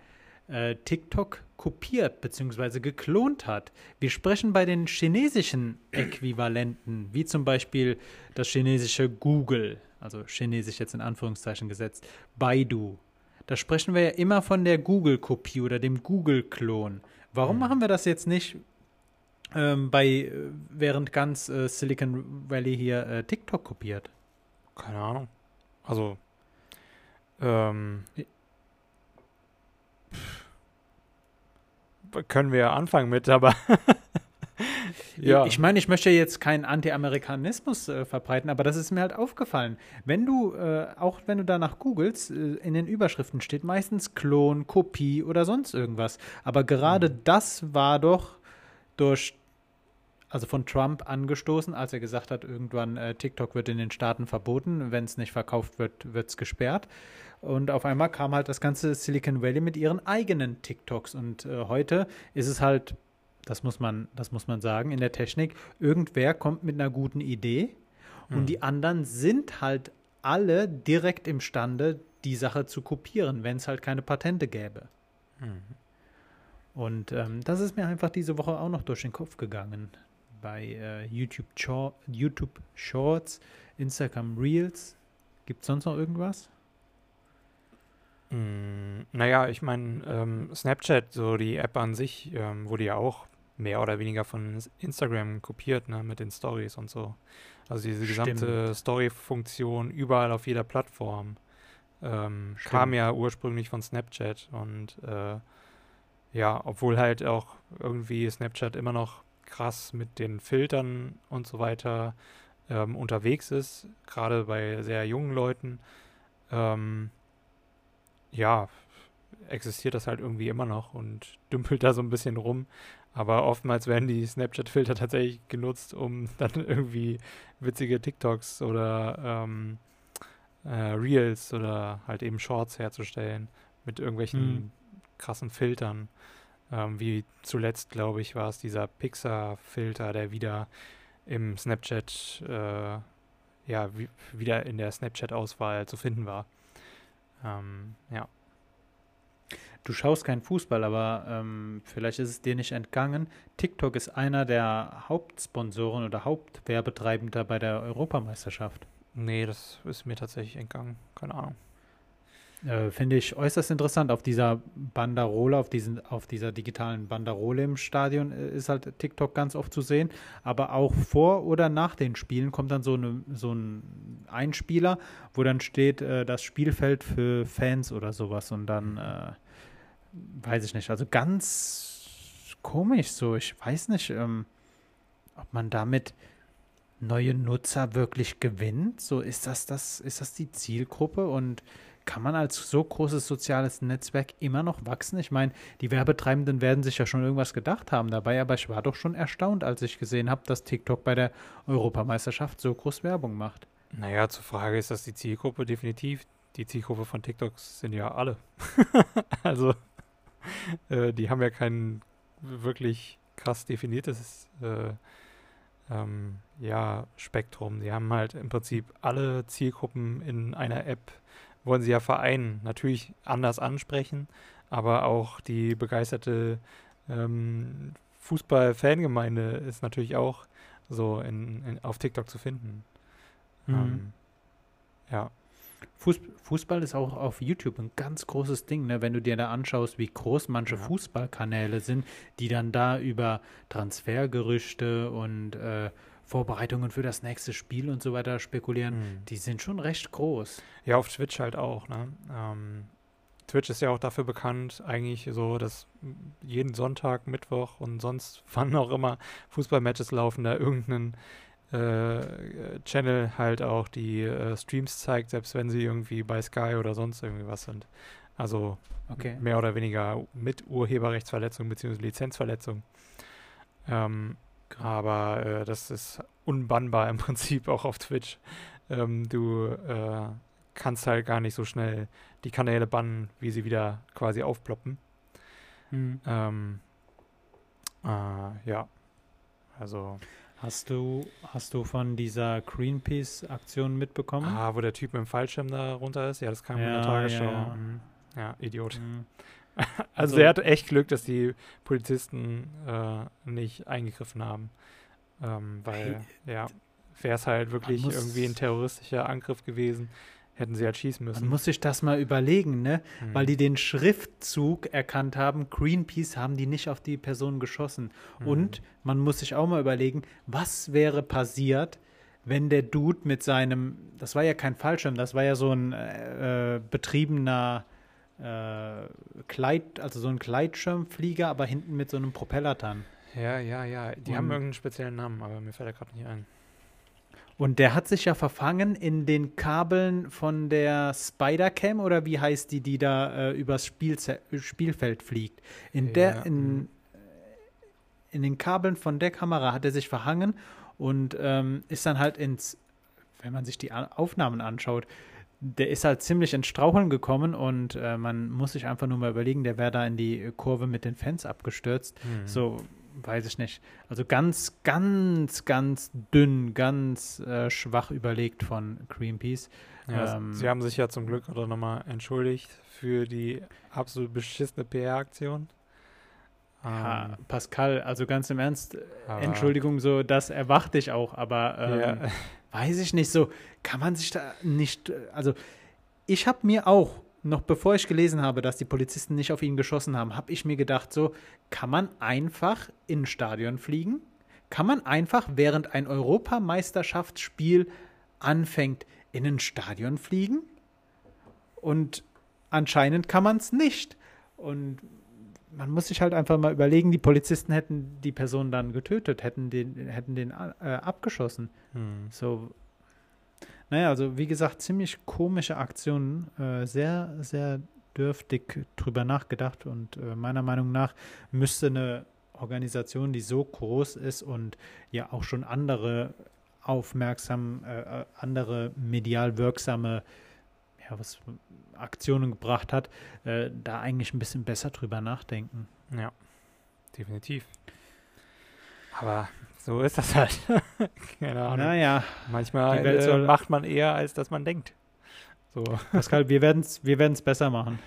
äh, TikTok kopiert bzw. geklont hat? Wir sprechen bei den chinesischen Äquivalenten, wie zum Beispiel das chinesische Google, also chinesisch jetzt in Anführungszeichen gesetzt, Baidu. Da sprechen wir ja immer von der Google-Kopie oder dem Google-Klon. Warum Mhm. machen wir das jetzt nicht ähm, bei, äh, während ganz äh, Silicon Valley hier äh, TikTok kopiert. Keine Ahnung. Also, ähm, können wir anfangen mit, aber ja. Ich meine, ich möchte jetzt keinen Anti-Amerikanismus äh, verbreiten, aber das ist mir halt aufgefallen. Wenn du, äh, auch wenn du danach googelst, äh, in den Überschriften steht meistens Klon, Kopie oder sonst irgendwas. Aber gerade mhm. das war doch durch, also von Trump angestoßen, als er gesagt hat, irgendwann äh, TikTok wird in den Staaten verboten, wenn es nicht verkauft wird, wird es gesperrt. Und auf einmal kam halt das ganze Silicon Valley mit ihren eigenen TikToks. Und äh, heute ist es halt das muss man, das muss man sagen, in der Technik. Irgendwer kommt mit einer guten Idee und mhm. die anderen sind halt alle direkt imstande, die Sache zu kopieren, wenn es halt keine Patente gäbe. Mhm. Und ähm, das ist mir einfach diese Woche auch noch durch den Kopf gegangen. Bei äh, YouTube, YouTube Shorts, Instagram Reels. Gibt es sonst noch irgendwas? Mm, naja, ich meine, ähm, Snapchat, so die App an sich, ähm, wurde ja auch mehr oder weniger von Instagram kopiert, ne, mit den Stories und so. Also diese gesamte Story-Funktion überall auf jeder Plattform ähm, kam ja ursprünglich von Snapchat und äh, ja, obwohl halt auch irgendwie Snapchat immer noch krass mit den Filtern und so weiter ähm, unterwegs ist, gerade bei sehr jungen Leuten, ähm, ja, existiert das halt irgendwie immer noch und dümpelt da so ein bisschen rum. Aber oftmals werden die Snapchat-Filter tatsächlich genutzt, um dann irgendwie witzige TikToks oder ähm, äh, Reels oder halt eben Shorts herzustellen mit irgendwelchen mhm. krassen Filtern. Ähm, wie zuletzt, glaube ich, war es dieser Pixar-Filter, der wieder im Snapchat, äh, ja, wieder in der Snapchat-Auswahl zu finden war. Ähm, ja. Du schaust keinen Fußball, aber ähm, vielleicht ist es dir nicht entgangen. TikTok ist einer der Hauptsponsoren oder Hauptwerbetreibender bei der Europameisterschaft. Nee, das ist mir tatsächlich entgangen. Keine Ahnung. Äh, Finde ich äußerst interessant. Auf dieser Banderole, auf, diesen, auf dieser digitalen Banderole im Stadion äh, ist halt TikTok ganz oft zu sehen. Aber auch vor oder nach den Spielen kommt dann so, eine, so ein Einspieler, wo dann steht, äh, das Spielfeld für Fans oder sowas. Und dann äh, weiß ich nicht, also ganz komisch so. Ich weiß nicht, ähm, ob man damit neue Nutzer wirklich gewinnt. So ist das, das, ist das die Zielgruppe und kann man als so großes soziales Netzwerk immer noch wachsen? Ich meine, die Werbetreibenden werden sich ja schon irgendwas gedacht haben dabei, aber ich war doch schon erstaunt, als ich gesehen habe, dass TikTok bei der Europameisterschaft so groß Werbung macht. Naja, zur Frage ist das die Zielgruppe definitiv. Die Zielgruppe von TikTok sind ja alle. also äh, die haben ja kein wirklich krass definiertes äh, ähm, ja, Spektrum. Die haben halt im Prinzip alle Zielgruppen in einer App, wollen sie ja vereinen. Natürlich anders ansprechen, aber auch die begeisterte ähm, Fußball-Fangemeinde ist natürlich auch so in, in, auf TikTok zu finden. Mhm. Ähm, ja. Fußball ist auch auf YouTube ein ganz großes Ding, ne? wenn du dir da anschaust, wie groß manche ja. Fußballkanäle sind, die dann da über Transfergerüchte und äh, Vorbereitungen für das nächste Spiel und so weiter spekulieren, mhm. die sind schon recht groß. Ja, auf Twitch halt auch. Ne? Ähm, Twitch ist ja auch dafür bekannt, eigentlich so, dass jeden Sonntag, Mittwoch und sonst wann auch immer Fußballmatches laufen, da irgendeinen äh, Channel halt auch die äh, Streams zeigt, selbst wenn sie irgendwie bei Sky oder sonst irgendwie was sind. Also okay. mehr oder weniger mit Urheberrechtsverletzung bzw. Lizenzverletzung. Ähm, aber äh, das ist unbannbar im Prinzip auch auf Twitch. Ähm, du äh, kannst halt gar nicht so schnell die Kanäle bannen, wie sie wieder quasi aufploppen. Mhm. Ähm, äh, ja, also Hast du, hast du von dieser Greenpeace-Aktion mitbekommen? Ah, wo der Typ mit dem Fallschirm da runter ist? Ja, das kam ja, in der Tagesschau. Ja, ja. Mhm. ja Idiot. Mhm. Also, also er hatte echt Glück, dass die Polizisten äh, nicht eingegriffen haben. Ähm, weil, hey, ja, wäre es halt wirklich irgendwie ein terroristischer Angriff gewesen, Hätten sie halt schießen müssen. Man muss sich das mal überlegen, ne? Mhm. Weil die den Schriftzug erkannt haben. Greenpeace haben die nicht auf die Person geschossen. Mhm. Und man muss sich auch mal überlegen, was wäre passiert, wenn der Dude mit seinem, das war ja kein Fallschirm, das war ja so ein äh, betriebener äh, Kleid, also so ein Gleitschirmflieger, aber hinten mit so einem Propeller dran. Ja, ja, ja. Die Und- haben irgendeinen speziellen Namen, aber mir fällt er gerade nicht ein. Und der hat sich ja verfangen in den Kabeln von der Spider-Cam oder wie heißt die, die da äh, übers Spielze Spielfeld fliegt. In, Ja, der, in, mhm. in den Kabeln von der Kamera hat er sich verhangen und ähm, ist dann halt ins, wenn man sich die Aufnahmen anschaut, der ist halt ziemlich ins Straucheln gekommen und äh, man muss sich einfach nur mal überlegen, der wäre da in die Kurve mit den Fans abgestürzt. Hm. So, weiß ich nicht. Also ganz, ganz, ganz dünn, ganz äh, schwach überlegt von Greenpeace. Ja, ähm, sie haben sich ja zum Glück auch nochmal entschuldigt für die absolut beschissene PR-Aktion. Ja, Ähm, Pascal, also ganz im Ernst, Entschuldigung, so, das erwarte ich auch, aber ähm, Ja, weiß ich nicht, so kann man sich da nicht, äh, also ich habe mir auch, noch bevor ich gelesen habe, dass die Polizisten nicht auf ihn geschossen haben, habe ich mir gedacht, so kann man einfach in ein Stadion fliegen? Kann man einfach während ein Europameisterschaftsspiel anfängt in ein Stadion fliegen? Und anscheinend kann man es nicht. Und man muss sich halt einfach mal überlegen, die Polizisten hätten die Person dann getötet, hätten den, hätten den äh, abgeschossen. hm. So, naja, also wie gesagt, ziemlich komische Aktionen, äh, sehr, sehr dürftig drüber nachgedacht und äh, meiner Meinung nach müsste eine Organisation, die so groß ist und ja auch schon andere aufmerksam, äh, äh, andere medial wirksame ja, was, Aktionen gebracht hat, äh, da eigentlich ein bisschen besser drüber nachdenken. Ja, definitiv. Aber so ist das halt. Keine Ahnung. Naja, Manchmal äh, macht man eher, als dass man denkt. So, Pascal, wir werden es wir werden's besser machen.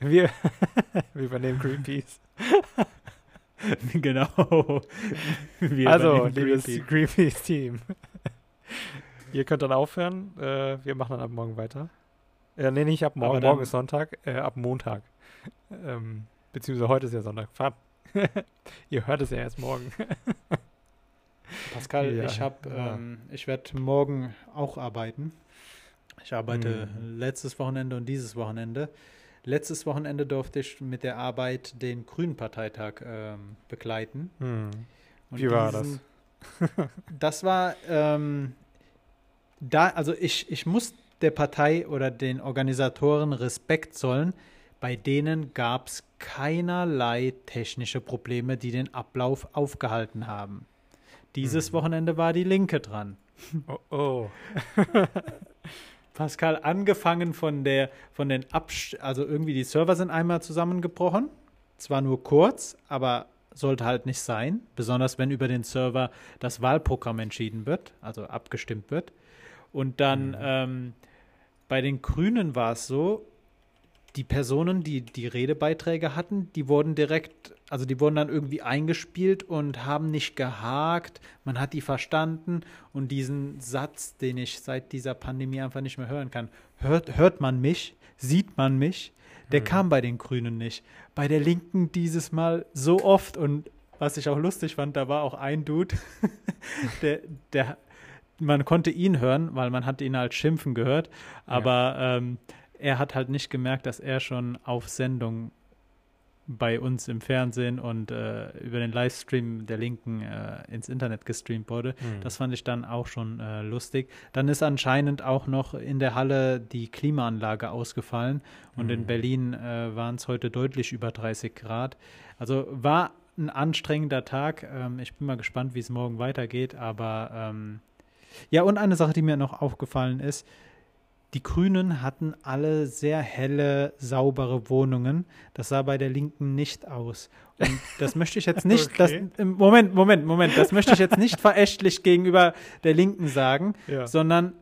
wir, wir übernehmen Greenpeace. genau. Wir also, liebes Greenpeace. Greenpeace-Team. Ihr könnt dann aufhören. Äh, wir machen dann ab morgen weiter. Äh, nee, nicht ab morgen. Morgen ist Sonntag. Äh, ab Montag. Ähm, beziehungsweise heute ist ja Sonntag. Fahrt. Ihr hört es ja erst morgen. Pascal, Ja, ich habe, ja. ähm, ich werde morgen auch arbeiten. Ich arbeite Mhm. letztes Wochenende und dieses Wochenende. Letztes Wochenende durfte ich mit der Arbeit den Grünen Parteitag ähm, begleiten. Hm. Wie war diesen- das war ähm, da, also ich, ich muss der Partei oder den Organisatoren Respekt zollen. Bei denen gab es keinerlei technische Probleme, die den Ablauf aufgehalten haben. Dieses Hm. Wochenende war die Linke dran. Oh, oh. Pascal, angefangen von der, von den Absch also irgendwie die Server sind einmal zusammengebrochen. Zwar nur kurz, aber sollte halt nicht sein. Besonders wenn über den Server das Wahlprogramm entschieden wird, also abgestimmt wird. Und dann Mhm. ähm, bei den Grünen war es so, die Personen, die die Redebeiträge hatten, die wurden direkt, also die wurden dann irgendwie eingespielt und haben nicht gehakt. Man hat die verstanden und diesen Satz, den ich seit dieser Pandemie einfach nicht mehr hören kann, hört, hört man mich, sieht man mich, der Mhm. kam bei den Grünen nicht. Bei der Linken dieses Mal so oft und was ich auch lustig fand, da war auch ein Dude, der, der, man konnte ihn hören, weil man hat ihn halt schimpfen gehört, aber ähm, er hat halt nicht gemerkt, dass er schon auf Sendung bei uns im Fernsehen und äh, über den Livestream der Linken äh, ins Internet gestreamt wurde. Hm. Das fand ich dann auch schon äh, lustig. Dann ist anscheinend auch noch in der Halle die Klimaanlage ausgefallen und in Mhm. Berlin äh, waren es heute deutlich über 30 Grad. Also war ein anstrengender Tag. Ähm, ich bin mal gespannt, wie es morgen weitergeht. Aber ähm, ja, und eine Sache, die mir noch aufgefallen ist, die Grünen hatten alle sehr helle, saubere Wohnungen. Das sah bei der Linken nicht aus. Und das möchte ich jetzt nicht, Okay. das, Moment, Moment, Moment, das möchte ich jetzt nicht verächtlich gegenüber der Linken sagen, ja. sondern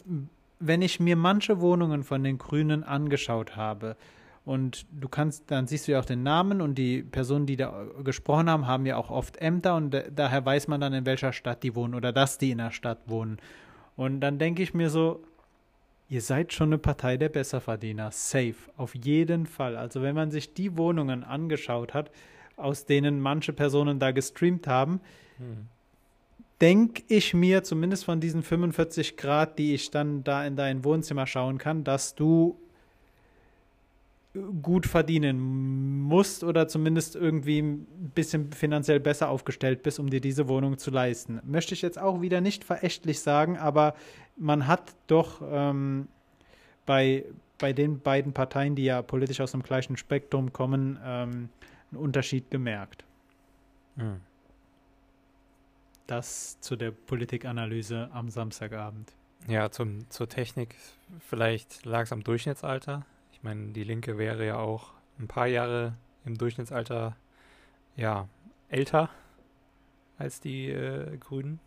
wenn ich mir manche Wohnungen von den Grünen angeschaut habe und du kannst, dann siehst du ja auch den Namen und die Personen, die da gesprochen haben, haben ja auch oft Ämter und da, daher weiß man dann, in welcher Stadt die wohnen oder dass die in der Stadt wohnen. Und dann denke ich mir so, ihr seid schon eine Partei der Besserverdiener, safe, auf jeden Fall. Also wenn man sich die Wohnungen angeschaut hat, aus denen manche Personen da gestreamt haben, Hm. denke ich mir, zumindest von diesen 45 Grad, die ich dann da in dein Wohnzimmer schauen kann, dass du gut verdienen musst oder zumindest irgendwie ein bisschen finanziell besser aufgestellt bist, um dir diese Wohnung zu leisten. Möchte ich jetzt auch wieder nicht verächtlich sagen, aber man hat doch ähm, bei, bei den beiden Parteien, die ja politisch aus dem gleichen Spektrum kommen, ähm, einen Unterschied gemerkt. Hm. Das zu der Politikanalyse am Samstagabend. Ja, zum, zur Technik, vielleicht lag es am Durchschnittsalter. Ich meine, die Linke wäre ja auch ein paar Jahre im Durchschnittsalter ja älter als die äh, Grünen.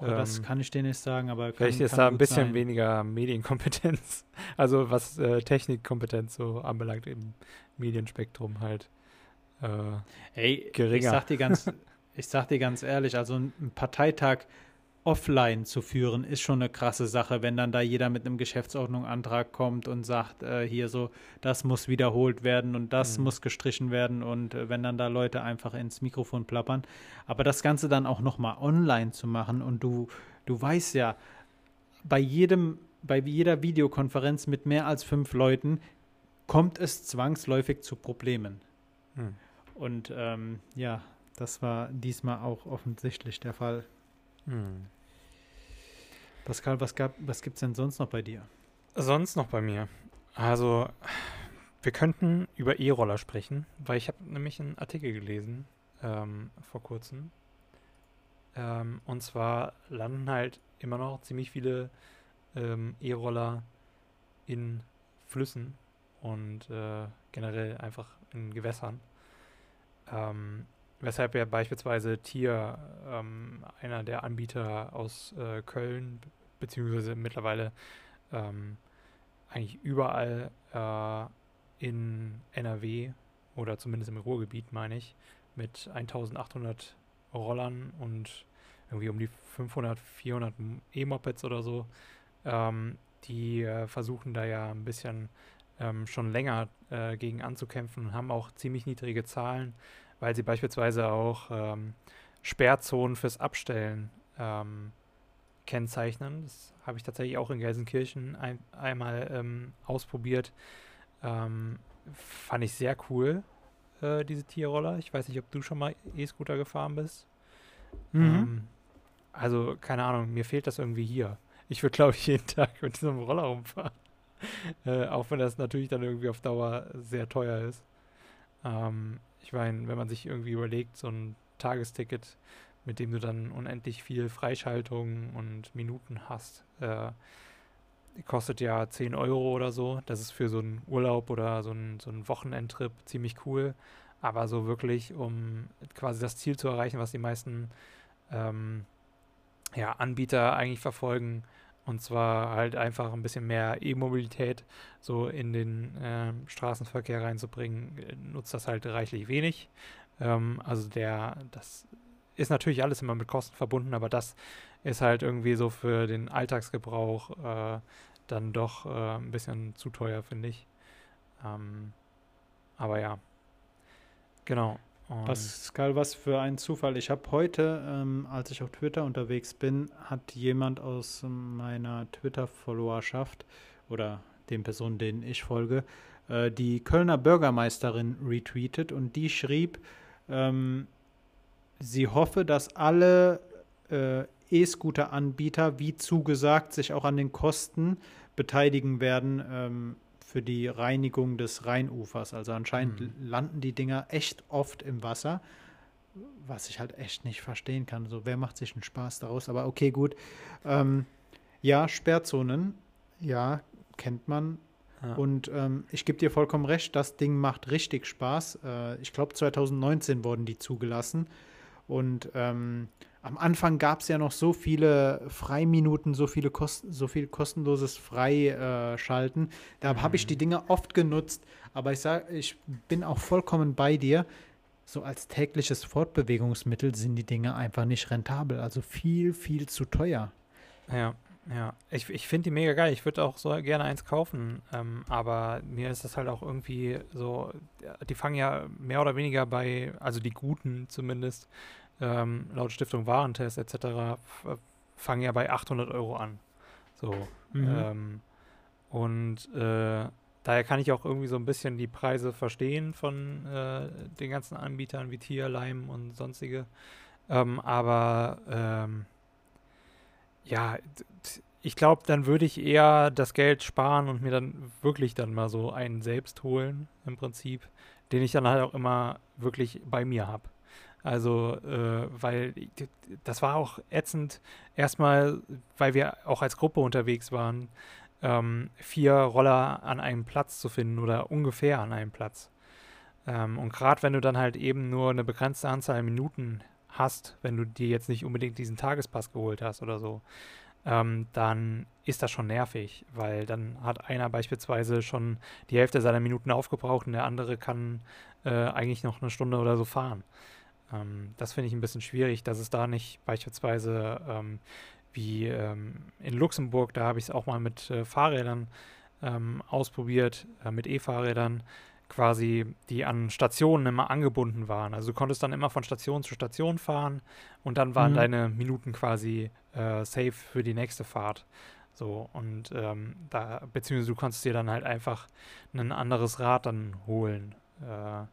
Oh, ähm, das kann ich dir nicht sagen, aber kann, vielleicht ist da ein bisschen sein. weniger Medienkompetenz, also was äh, Technikkompetenz so anbelangt im Medienspektrum halt äh, Ey, geringer. Ich sag dir ganz, ich sag dir ganz ehrlich, also ein Parteitag offline zu führen, ist schon eine krasse Sache, wenn dann da jeder mit einem Geschäftsordnungsantrag kommt und sagt, äh, hier so, das muss wiederholt werden und das mhm. muss gestrichen werden und äh, wenn dann da Leute einfach ins Mikrofon plappern. Aber das Ganze dann auch nochmal online zu machen und du, du weißt ja, bei jedem, bei jeder Videokonferenz mit mehr als fünf Leuten kommt es zwangsläufig zu Problemen. Mhm. Und ähm, ja, das war diesmal auch offensichtlich der Fall. Hm. Pascal, was, was gibt es denn sonst noch bei dir? Sonst noch bei mir. Also, wir könnten über E-Roller sprechen, weil ich habe nämlich einen Artikel gelesen ähm, vor kurzem. Ähm, und zwar landen halt immer noch ziemlich viele ähm, E-Roller in Flüssen und äh, generell einfach in Gewässern. Ähm, Weshalb ja beispielsweise Tier, ähm, einer der Anbieter aus äh, Köln, beziehungsweise mittlerweile ähm, eigentlich überall äh, in NRW oder zumindest im Ruhrgebiet, meine ich, mit 1800 Rollern und irgendwie um die 500, 400 E-Mopeds oder so, ähm, die äh, versuchen da ja ein bisschen ähm, schon länger äh, gegen anzukämpfen und haben auch ziemlich niedrige Zahlen weil sie beispielsweise auch ähm, Sperrzonen fürs Abstellen ähm, kennzeichnen. Das habe ich tatsächlich auch in Gelsenkirchen ein, einmal ähm, ausprobiert. Ähm, fand ich sehr cool, äh, diese Tierroller. Ich weiß nicht, ob du schon mal E-Scooter gefahren bist. Mhm. Ähm, also, keine Ahnung, mir fehlt das irgendwie hier. Ich würde, glaube ich, jeden Tag mit diesem Roller rumfahren. äh, auch wenn das natürlich dann irgendwie auf Dauer sehr teuer ist. Ähm, ich meine, wenn man sich irgendwie überlegt, so ein Tagesticket, mit dem du dann unendlich viel Freischaltung und Minuten hast, äh, kostet ja 10 Euro oder so. Das ist für so einen Urlaub oder so einen, so einen Wochenendtrip ziemlich cool. Aber so wirklich, um quasi das Ziel zu erreichen, was die meisten ähm, ja, Anbieter eigentlich verfolgen, und zwar halt einfach ein bisschen mehr E-Mobilität so in den äh, Straßenverkehr reinzubringen, nutzt das halt reichlich wenig. Ähm, also der, das ist natürlich alles immer mit Kosten verbunden, aber das ist halt irgendwie so für den Alltagsgebrauch äh, dann doch äh, ein bisschen zu teuer, finde ich. Ähm, aber ja, genau. Pascal, was für ein Zufall. Ich habe heute, ähm, als ich auf Twitter unterwegs bin, hat jemand aus meiner Twitter-Followerschaft oder den Personen, denen ich folge, äh, die Kölner Bürgermeisterin retweetet und die schrieb, ähm, sie hoffe, dass alle äh, E-Scooter-Anbieter, wie zugesagt, sich auch an den Kosten beteiligen werden ähm, für die Reinigung des Rheinufers. Also anscheinend mhm. landen die Dinger echt oft im Wasser, was ich halt echt nicht verstehen kann. So, wer macht sich einen Spaß daraus? Aber okay, gut. Ähm, ja, Sperrzonen, ja, kennt man. Ja. Und ähm, ich gebe dir vollkommen recht, das Ding macht richtig Spaß. Äh, ich glaube, 2019 wurden die zugelassen. Und ähm, am Anfang gab es ja noch so viele Freiminuten, so viele Kosten, so viel kostenloses Freischalten. da mhm. habe ich die Dinge oft genutzt, aber ich sage, ich bin auch vollkommen bei dir. So als tägliches Fortbewegungsmittel sind die Dinge einfach nicht rentabel, also viel, viel zu teuer. Ja, Ja, ich, ich finde die mega geil. Ich würde auch so gerne eins kaufen. Ähm, aber mir ist das halt auch irgendwie so, die fangen ja mehr oder weniger bei, also die guten zumindest, ähm, laut Stiftung Warentest etc., fangen ja bei 800 Euro an. So. Mhm. Ähm, und äh, daher kann ich auch irgendwie so ein bisschen die Preise verstehen von äh, den ganzen Anbietern wie Tier, Lime und sonstige. Ähm, aber ähm, ja, ich glaube, dann würde ich eher das Geld sparen und mir dann wirklich dann mal so einen selbst holen, im Prinzip, den ich dann halt auch immer wirklich bei mir habe. Also, äh, weil das war auch ätzend, erstmal, weil wir auch als Gruppe unterwegs waren, ähm, vier Roller an einem Platz zu finden oder ungefähr an einem Platz. Ähm, und gerade wenn du dann halt eben nur eine begrenzte Anzahl an Minuten hast, wenn du dir jetzt nicht unbedingt diesen Tagespass geholt hast oder so, ähm, dann ist das schon nervig, weil dann hat einer beispielsweise schon die Hälfte seiner Minuten aufgebraucht und der andere kann äh, eigentlich noch eine Stunde oder so fahren. Ähm, das finde ich ein bisschen schwierig, dass es da nicht beispielsweise ähm, wie ähm, in Luxemburg, da habe ich es auch mal mit äh, Fahrrädern ähm, ausprobiert, äh, mit E-Fahrrädern, quasi, die an Stationen immer angebunden waren. Also du konntest dann immer von Station zu Station fahren und dann waren mhm. deine Minuten quasi äh, safe für die nächste Fahrt. So, und ähm, da, beziehungsweise du konntest dir dann halt einfach ein anderes Rad dann holen. Äh,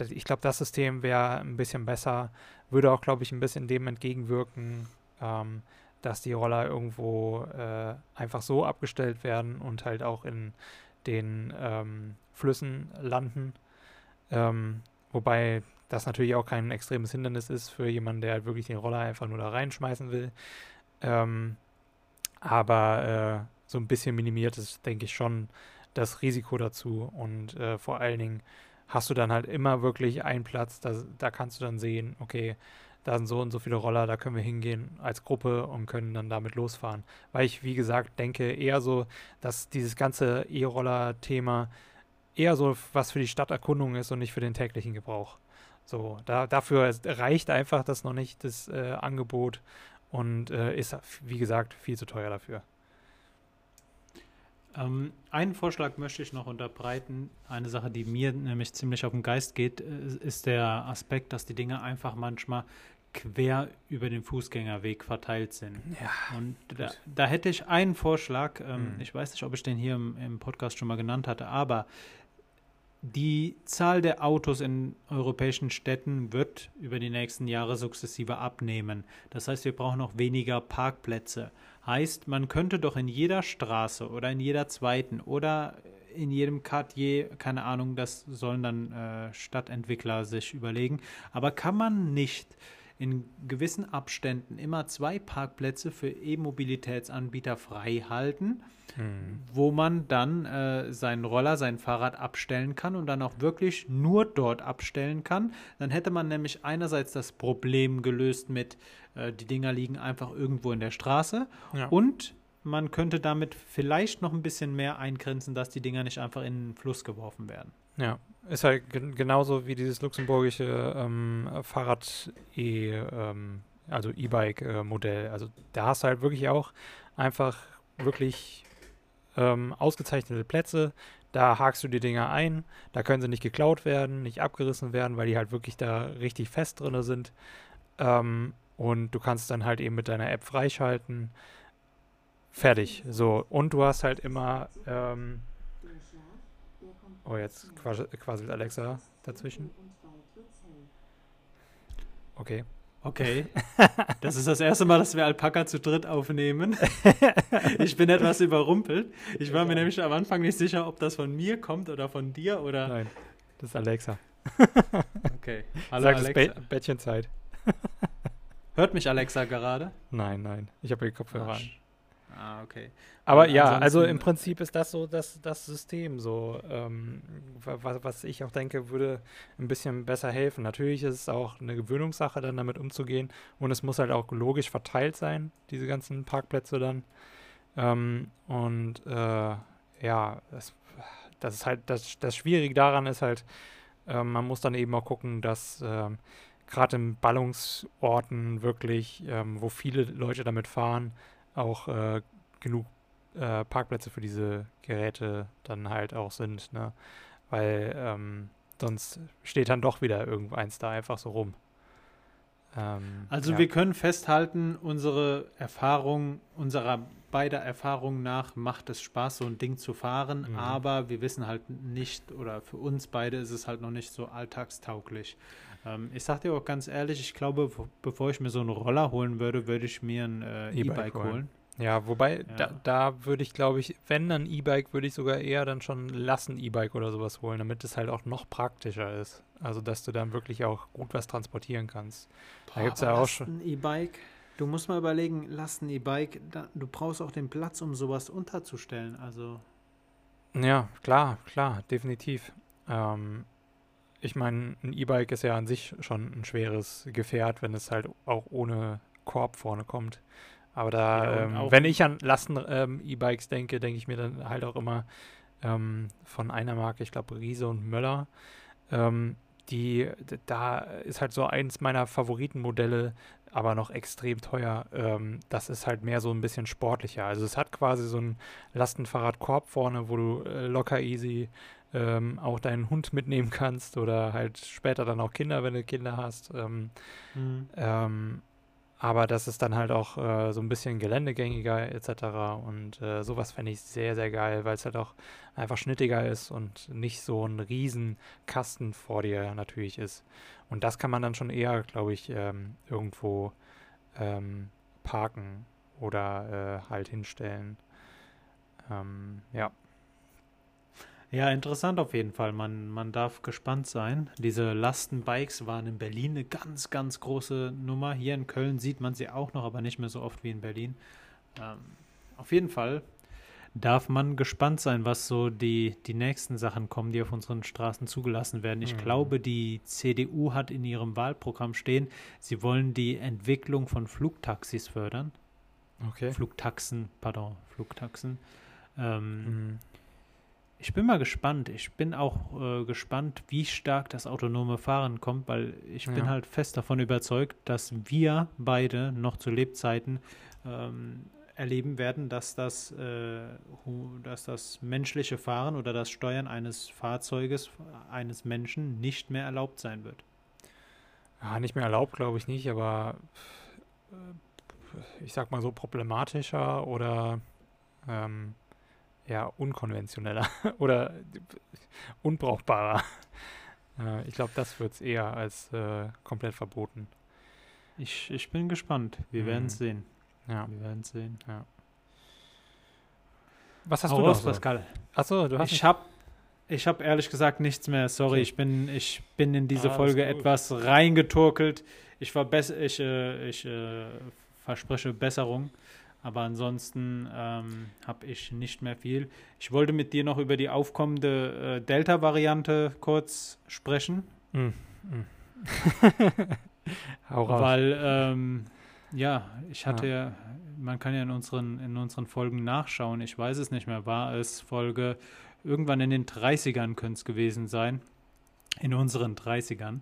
ich glaube, das System wäre ein bisschen besser, würde auch, glaube ich, ein bisschen dem entgegenwirken, ähm, dass die Roller irgendwo äh, einfach so abgestellt werden und halt auch in den ähm, Flüssen landen. Ähm, wobei das natürlich auch kein extremes Hindernis ist für jemanden, der halt wirklich den Roller einfach nur da reinschmeißen will. Ähm, aber äh, so ein bisschen minimiert ist, denke ich, schon das Risiko dazu. Und äh, vor allen Dingen hast du dann halt immer wirklich einen Platz, da, da kannst du dann sehen, okay, da sind so und so viele Roller, da können wir hingehen als Gruppe und können dann damit losfahren. Weil ich, wie gesagt, denke eher so, dass dieses ganze E-Roller-Thema eher so was für die Stadterkundung ist und nicht für den täglichen Gebrauch. So, da, dafür reicht einfach das noch nicht, das äh, Angebot und äh, ist, wie gesagt, viel zu teuer dafür. Ähm, einen Vorschlag möchte ich noch unterbreiten. Eine Sache, die mir nämlich ziemlich auf den Geist geht, äh, ist der Aspekt, dass die Dinge einfach manchmal quer über den Fußgängerweg verteilt sind. Ja, und da, da, hätte ich einen Vorschlag. Ähm, mhm. Ich weiß nicht, ob ich den hier im, im Podcast schon mal genannt hatte, aber die Zahl der Autos in europäischen Städten wird über die nächsten Jahre sukzessive abnehmen. Das heißt, wir brauchen noch weniger Parkplätze. Heißt, man könnte doch in jeder Straße oder in jeder zweiten oder in jedem Quartier, keine Ahnung, das sollen dann äh, Stadtentwickler sich überlegen, aber kann man nicht in gewissen Abständen immer zwei Parkplätze für E-Mobilitätsanbieter frei halten, hm. wo man dann äh, seinen Roller, sein Fahrrad abstellen kann und dann auch wirklich nur dort abstellen kann. Dann hätte man nämlich einerseits das Problem gelöst mit, äh, die Dinger liegen einfach irgendwo in der Straße ja. und man könnte damit vielleicht noch ein bisschen mehr eingrenzen, dass die Dinger nicht einfach in den Fluss geworfen werden. Ja, ist halt genauso wie dieses luxemburgische ähm, Fahrrad E, ähm, also E-Bike-Modell. Äh, also da hast du halt wirklich auch einfach wirklich ähm, ausgezeichnete Plätze. Da hakst du die Dinger ein, da können sie nicht geklaut werden, nicht abgerissen werden, weil die halt wirklich da richtig fest drin sind. Ähm, und du kannst dann halt eben mit deiner App freischalten. Fertig. So. Und du hast halt immer ähm, Oh, jetzt quasselt Alexa dazwischen. Okay. Okay. Das ist das erste Mal, dass wir Alpaka zu dritt aufnehmen. Ich bin etwas überrumpelt. Ich war mir nämlich am Anfang nicht sicher, ob das von mir kommt oder von dir oder. Nein, das ist Alexa. Okay. Hallo Sag Alexa. Be Bettchenzeit. Hört mich Alexa gerade? Nein, nein. Ich habe die Kopfhörer an. Ah, okay. Aber ja, also im Prinzip ist das so das, das System so, ähm, was, was ich auch denke, würde ein bisschen besser helfen. Natürlich ist es auch eine Gewöhnungssache, dann damit umzugehen und es muss halt auch logisch verteilt sein, diese ganzen Parkplätze dann. Ähm, und äh, ja, das, das ist halt, das, das Schwierige daran ist halt, äh, man muss dann eben auch gucken, dass äh, gerade in Ballungsorten wirklich, ähm, wo viele Leute damit fahren, auch äh, genug äh, Parkplätze für diese Geräte dann halt auch sind, ne? Weil ähm, sonst steht dann doch wieder irgendeins da einfach so rum. Ähm, also ja. wir können festhalten, unsere Erfahrung, unserer beider Erfahrungen nach macht es Spaß, so ein Ding zu fahren, mhm. aber wir wissen halt nicht, oder für uns beide ist es halt noch nicht so alltagstauglich. Ähm, ich sag dir auch ganz ehrlich, ich glaube, bevor ich mir so einen Roller holen würde, würde ich mir ein äh, E-Bike holen. holen. Ja, wobei, ja. da, da würde ich, glaube ich, wenn dann E-Bike, würde ich sogar eher dann schon lassen E-Bike oder sowas holen, damit es halt auch noch praktischer ist. Also, dass du dann wirklich auch gut was transportieren kannst. Boah, da gibt es ja auch schon. E-Bike, du musst mal überlegen, lass ein E-Bike, du brauchst auch den Platz, um sowas unterzustellen. Also. Ja, klar, klar, definitiv. Ähm, ich meine, ein E-Bike ist ja an sich schon ein schweres Gefährt, wenn es halt auch ohne Korb vorne kommt. Aber da, ja, ähm, wenn ich an Lasten-E-Bikes ähm, denke, denke ich mir dann halt auch immer ähm, von einer Marke, ich glaube Riese und Möller. Ähm, die, da ist halt so eins meiner Favoritenmodelle, aber noch extrem teuer. Ähm, das ist halt mehr so ein bisschen sportlicher. Also es hat quasi so ein Lastenfahrradkorb vorne, wo du äh, locker easy ähm, auch deinen Hund mitnehmen kannst oder halt später dann auch Kinder, wenn du Kinder hast. Ähm, mhm. Aber das ist dann halt auch äh, so ein bisschen geländegängiger etc. Und äh, sowas fände ich sehr, sehr geil, weil es halt auch einfach schnittiger ist und nicht so ein riesen Kasten vor dir natürlich ist. Und das kann man dann schon eher, glaube ich, ähm, irgendwo ähm, parken oder äh, halt hinstellen. Ähm, ja. Ja, interessant auf jeden Fall. Man, man darf gespannt sein. Diese Lastenbikes waren in Berlin eine ganz, ganz große Nummer. Hier in Köln sieht man sie auch noch, aber nicht mehr so oft wie in Berlin. Ähm, auf jeden Fall darf man gespannt sein, was so die, die nächsten Sachen kommen, die auf unseren Straßen zugelassen werden. Ich mhm. glaube, die CDU hat in ihrem Wahlprogramm stehen, sie wollen die Entwicklung von Flugtaxis fördern. Okay. Flugtaxen, pardon, Flugtaxen. Ähm, mhm. Ich bin mal gespannt. Ich bin auch äh, gespannt, wie stark das autonome Fahren kommt, weil ich ja. bin halt fest davon überzeugt, dass wir beide noch zu Lebzeiten ähm, erleben werden, dass das, äh, dass das menschliche Fahren oder das Steuern eines Fahrzeuges, eines Menschen nicht mehr erlaubt sein wird. Ja, nicht mehr erlaubt, glaube ich nicht, aber äh, ich sag mal so problematischer oder ähm, ja, unkonventioneller oder unbrauchbarer. Äh, ich glaube, das wird es eher als äh, komplett verboten. Ich, ich bin gespannt. Wir mhm. werden es sehen. Ja. Wir werden es sehen. Ja. Was hast Hau du noch, so? Pascal? Achso, du hast. Ich habe ich habe ehrlich gesagt nichts mehr. Sorry, okay. ich bin ich bin in diese ah, Folge etwas reingeturkelt. Ich war besser ich äh, ich äh, verspreche Besserung. Aber ansonsten ähm, habe ich nicht mehr viel. Ich wollte mit dir noch über die aufkommende äh, Delta-Variante kurz sprechen. Mm, mm. Weil, ähm, ja, ich hatte ja. ja, man kann ja in unseren, in unseren Folgen nachschauen. Ich weiß es nicht mehr. War es Folge, irgendwann in den 30ern könnte es gewesen sein. In unseren 30ern.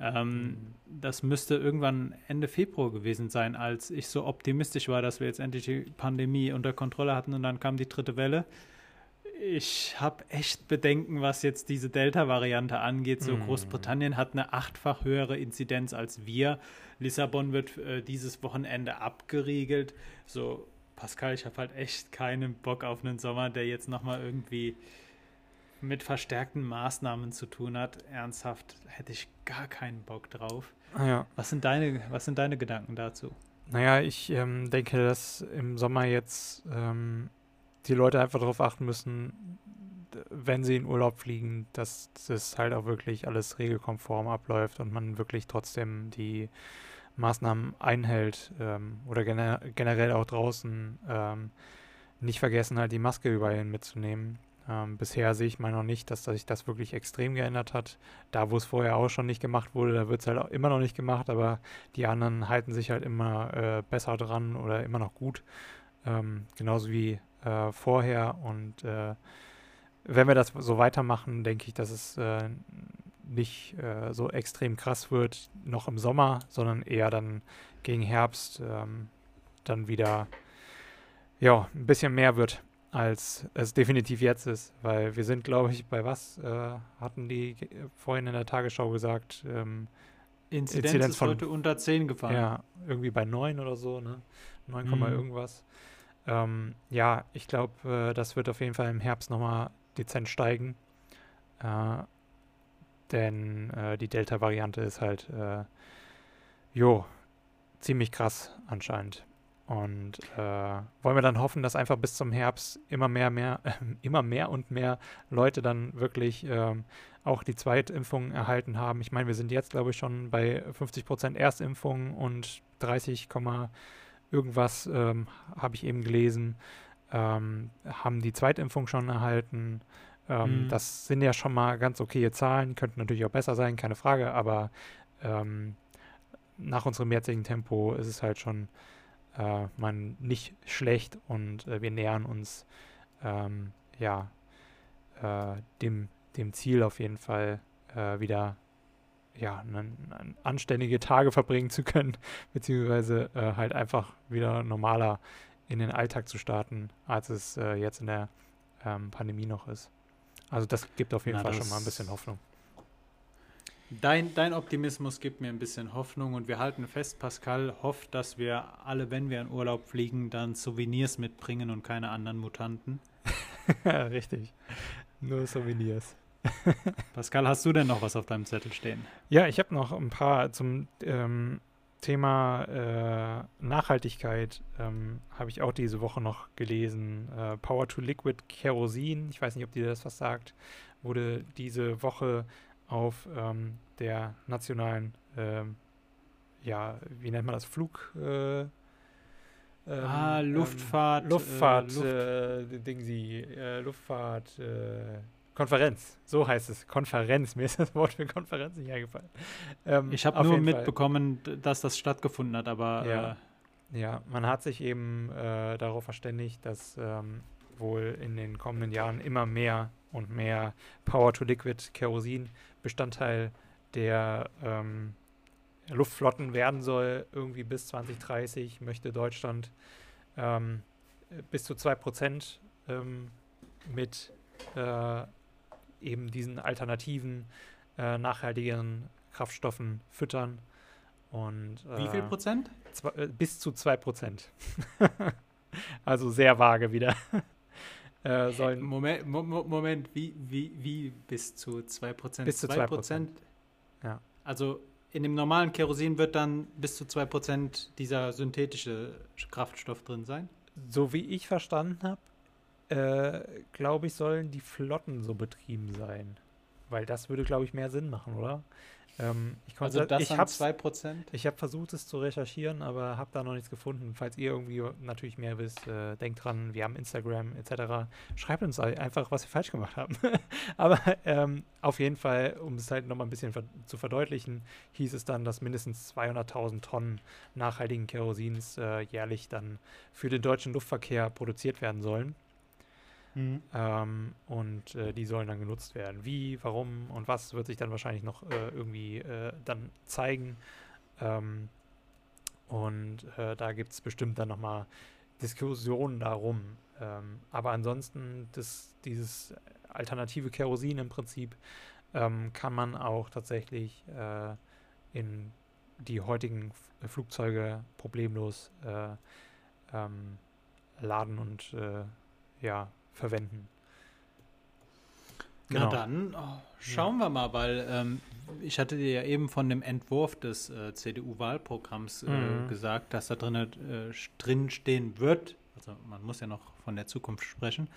Ähm, das müsste irgendwann Ende Februar gewesen sein, als ich so optimistisch war, dass wir jetzt endlich die Pandemie unter Kontrolle hatten und dann kam die dritte Welle. Ich habe echt Bedenken, was jetzt diese Delta-Variante angeht. So, mm. Großbritannien hat eine achtfach höhere Inzidenz als wir. Lissabon wird äh, dieses Wochenende abgeriegelt. So, Pascal, ich habe halt echt keinen Bock auf einen Sommer, der jetzt nochmal irgendwie mit verstärkten Maßnahmen zu tun hat, ernsthaft hätte ich gar keinen Bock drauf. Ah, ja. Was sind deine, was sind deine Gedanken dazu? Naja, ich ähm, denke, dass im Sommer jetzt ähm, die Leute einfach darauf achten müssen, wenn sie in Urlaub fliegen, dass das halt auch wirklich alles regelkonform abläuft und man wirklich trotzdem die Maßnahmen einhält ähm, oder gener generell auch draußen ähm, nicht vergessen, halt die Maske überall mitzunehmen. Ähm, bisher sehe ich mal noch nicht, dass, sich das wirklich extrem geändert hat. Da, wo es vorher auch schon nicht gemacht wurde, da wird es halt auch immer noch nicht gemacht, aber die anderen halten sich halt immer äh, besser dran oder immer noch gut. Ähm, genauso wie äh, vorher. Und äh, wenn wir das so weitermachen, denke ich, dass es äh, nicht äh, so extrem krass wird, noch im Sommer, sondern eher dann gegen Herbst ähm, dann wieder ja, ein bisschen mehr wird, als es definitiv jetzt ist. Weil wir sind, glaube ich, bei was äh, hatten die vorhin in der Tagesschau gesagt? Ähm, Inzidenz, Inzidenz von, heute unter 10 gefallen. Ja, irgendwie bei 9 oder so, ne? 9, mhm. irgendwas. Ähm, ja, ich glaube, äh, das wird auf jeden Fall im Herbst nochmal dezent steigen. Äh, denn äh, die Delta-Variante ist halt, äh, jo, ziemlich krass anscheinend. Und äh, wollen wir dann hoffen, dass einfach bis zum Herbst immer mehr, mehr, äh, immer mehr und mehr Leute dann wirklich ähm, auch die Zweitimpfung erhalten haben. Ich meine, wir sind jetzt, glaube ich, schon bei 50 Prozent Erstimpfung und 30, irgendwas ähm, habe ich eben gelesen, ähm, haben die Zweitimpfung schon erhalten. Ähm, mhm. Das sind ja schon mal ganz okaye Zahlen, könnten natürlich auch besser sein, keine Frage, aber ähm, nach unserem jetzigen Tempo ist es halt schon äh, man nicht schlecht und äh, wir nähern uns ähm, ja äh, dem, dem Ziel auf jeden Fall äh, wieder ja, einen, einen anständige Tage verbringen zu können, beziehungsweise äh, halt einfach wieder normaler in den Alltag zu starten, als es jetzt in der ähm, Pandemie noch ist. Also das gibt auf jeden Na, Fall schon mal ein bisschen Hoffnung. Dein, dein Optimismus gibt mir ein bisschen Hoffnung und wir halten fest, Pascal hofft, dass wir alle, wenn wir in Urlaub fliegen, dann Souvenirs mitbringen und keine anderen Mutanten. Richtig. Nur Souvenirs. Pascal, hast du denn noch was auf deinem Zettel stehen? Ja, ich habe noch ein paar zum ähm, Thema äh, Nachhaltigkeit. Ähm, habe ich auch diese Woche noch gelesen. Äh, Power to Liquid Kerosin, ich weiß nicht, ob dir das was sagt, wurde diese Woche auf ähm, der nationalen, ähm, ja, wie nennt man das, Flug... Äh, ähm, ah, Luftfahrt. Ähm, Luftfahrt, äh, Luft äh, Ding sie, äh, Luftfahrt, äh, Konferenz, so heißt es. Konferenz. Mir ist das Wort für Konferenz nicht eingefallen. Ähm, ich habe nur mitbekommen, Fall. dass das stattgefunden hat, aber. Ja, äh, ja man hat sich eben äh, darauf verständigt, dass ähm, wohl in den kommenden Jahren immer mehr und mehr Power-to-Liquid-Kerosin Bestandteil der ähm, Luftflotten werden soll. Irgendwie bis 2030 möchte Deutschland ähm, bis zu 2% ähm, mit äh, eben diesen alternativen, äh, nachhaltigeren Kraftstoffen füttern. Und, äh, Wie viel Prozent? Zwei, äh, bis zu 2 Prozent. also sehr vage wieder. Äh, sollen Moment, Mo Moment, wie, wie, wie bis zu 2 Prozent? Bis zu 2 Prozent. Ja. Also in dem normalen Kerosin wird dann bis zu 2 Prozent dieser synthetische Kraftstoff drin sein? So wie ich verstanden habe, äh, glaube ich, sollen die Flotten so betrieben sein. Weil das würde, glaube ich, mehr Sinn machen, oder? Ähm, ich konnte, also das ich habe 2%? Ich habe versucht, es zu recherchieren, aber habe da noch nichts gefunden. Falls ihr irgendwie natürlich mehr wisst, äh, denkt dran, wir haben Instagram etc. Schreibt uns einfach, was wir falsch gemacht haben. aber ähm, auf jeden Fall, um es halt nochmal ein bisschen ver zu verdeutlichen, hieß es dann, dass mindestens 200.000 Tonnen nachhaltigen Kerosins äh, jährlich dann für den deutschen Luftverkehr produziert werden sollen. Mhm. Ähm, und äh, die sollen dann genutzt werden. Wie, warum und was wird sich dann wahrscheinlich noch äh, irgendwie äh, dann zeigen. Ähm, und äh, da gibt es bestimmt dann nochmal Diskussionen darum. Ähm, aber ansonsten, das, dieses alternative Kerosin im Prinzip ähm, kann man auch tatsächlich äh, in die heutigen F Flugzeuge problemlos äh, ähm, laden und ja, verwenden. Genau. Na dann oh, schauen ja. wir mal, weil ähm, ich hatte dir ja eben von dem Entwurf des äh, CDU-Wahlprogramms äh, mhm. gesagt, dass da drin, äh, drin stehen wird, also man muss ja noch von der Zukunft sprechen,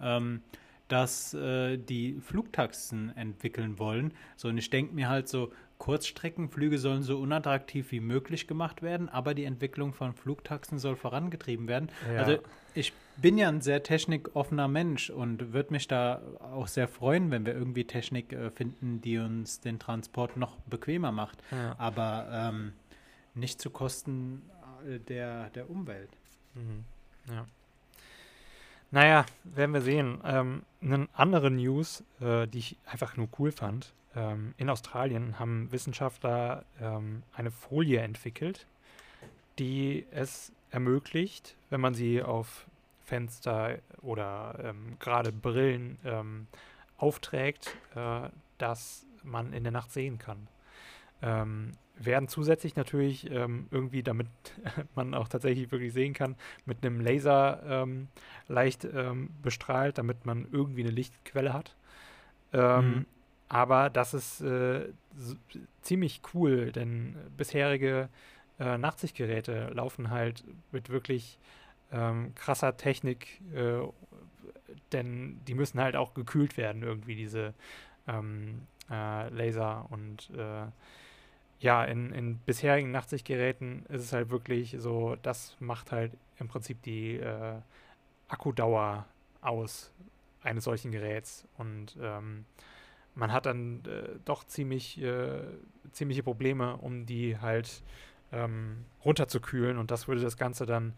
ähm, dass äh, die Flugtaxen entwickeln wollen. So, und ich denke mir halt so, Kurzstreckenflüge sollen so unattraktiv wie möglich gemacht werden, aber die Entwicklung von Flugtaxen soll vorangetrieben werden. Ja. Also ich bin ja ein sehr technikoffener Mensch und würde mich da auch sehr freuen, wenn wir irgendwie Technik äh, finden, die uns den Transport noch bequemer macht. Ja. Aber ähm, nicht zu Kosten äh, der, der Umwelt. Mhm. Ja. Naja, werden wir sehen. Ähm, eine andere News, äh, die ich einfach nur cool fand. Ähm, in Australien haben Wissenschaftler ähm, eine Folie entwickelt, die es ermöglicht, wenn man sie auf Fenster oder ähm, gerade Brillen ähm, aufträgt, äh, dass man in der Nacht sehen kann. Ähm, werden zusätzlich natürlich ähm, irgendwie, damit man auch tatsächlich wirklich sehen kann, mit einem Laser ähm, leicht ähm, bestrahlt, damit man irgendwie eine Lichtquelle hat. Mhm. Aber das ist äh, ziemlich cool, denn bisherige äh, Nachtsichtgeräte laufen halt mit wirklich ähm, krasser Technik, äh, denn die müssen halt auch gekühlt werden, irgendwie diese ähm, äh, Laser und äh, ja, in, in bisherigen Nachtsichtgeräten ist es halt wirklich so, das macht halt im Prinzip die äh, Akkudauer aus eines solchen Geräts. Und ähm, man hat dann äh, doch ziemlich, äh, ziemliche Probleme, um die halt ähm, runterzukühlen. Und das würde das Ganze dann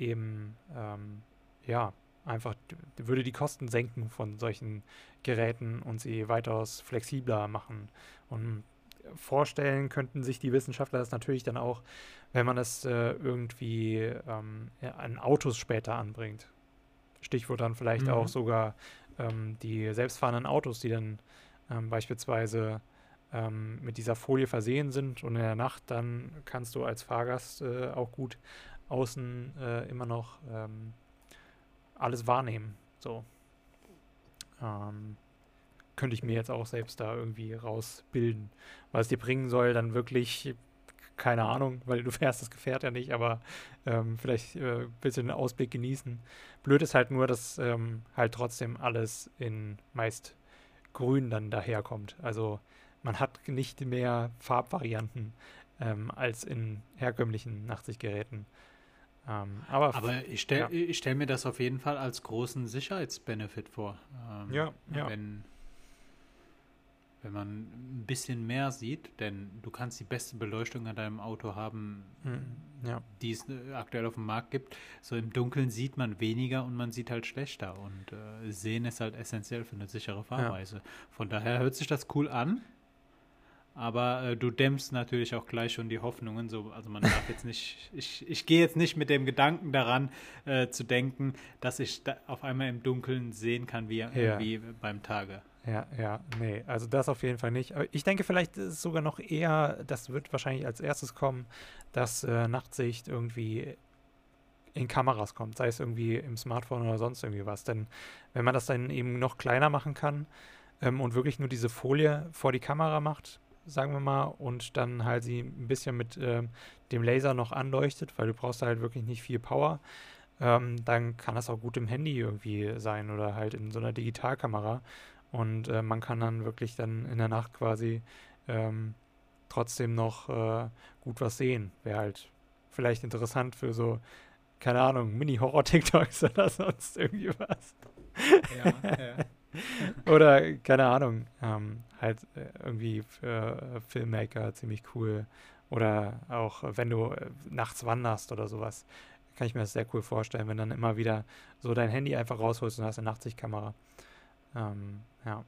eben, ähm, ja, einfach, würde die Kosten senken von solchen Geräten und sie weitaus flexibler machen. Und vorstellen könnten sich die Wissenschaftler das natürlich dann auch, wenn man es äh, irgendwie ähm, an Autos später anbringt. Stichwort dann vielleicht mhm. auch sogar ähm, die selbstfahrenden Autos, die dann ähm, beispielsweise ähm, mit dieser Folie versehen sind und in der Nacht dann kannst du als Fahrgast äh, auch gut außen äh, immer noch ähm, alles wahrnehmen. So. Ähm, könnte ich mir jetzt auch selbst da irgendwie rausbilden. Was dir bringen soll, dann wirklich, keine Ahnung, weil du fährst das Gefährt ja nicht, aber ähm, vielleicht äh, willst du den Ausblick genießen. Blöd ist halt nur, dass ähm, halt trotzdem alles in meist grün dann daherkommt. Also man hat nicht mehr Farbvarianten ähm, als in herkömmlichen Nachtsichtgeräten. Ähm, aber, aber ich stelle ja. stell mir das auf jeden Fall als großen Sicherheitsbenefit vor. Ähm, ja, ja. Wenn, wenn man ein bisschen mehr sieht, denn du kannst die beste Beleuchtung an deinem Auto haben, mhm, ja. die es äh, aktuell auf dem Markt gibt. So im Dunkeln sieht man weniger und man sieht halt schlechter. Und äh, Sehen ist halt essentiell für eine sichere Fahrweise. Ja. Von daher hört sich das cool an. Aber äh, du dämmst natürlich auch gleich schon die Hoffnungen. So, also man darf jetzt nicht, ich, ich gehe jetzt nicht mit dem Gedanken daran äh, zu denken, dass ich da auf einmal im Dunkeln sehen kann, wie, ja. wie beim Tage. Ja, ja, nee, also das auf jeden Fall nicht. Aber ich denke, vielleicht ist es sogar noch eher, das wird wahrscheinlich als erstes kommen, dass äh, Nachtsicht irgendwie in Kameras kommt, sei es irgendwie im Smartphone oder sonst irgendwie was. Denn wenn man das dann eben noch kleiner machen kann ähm, und wirklich nur diese Folie vor die Kamera macht, sagen wir mal, und dann halt sie ein bisschen mit ähm, dem Laser noch anleuchtet, weil du brauchst da halt wirklich nicht viel Power, ähm, dann kann das auch gut im Handy irgendwie sein oder halt in so einer Digitalkamera. Und äh, man kann dann wirklich dann in der Nacht quasi ähm, trotzdem noch äh, gut was sehen. Wäre halt vielleicht interessant für so, keine Ahnung, Mini-Horror-TikToks oder sonst irgendwie was. Ja, ja. oder, keine Ahnung, ähm, halt äh, irgendwie für Filmmaker ziemlich cool. Oder auch, wenn du äh, nachts wanderst oder sowas, kann ich mir das sehr cool vorstellen, wenn dann immer wieder so dein Handy einfach rausholst und hast eine Nachtsichtkamera. Ähm, ja.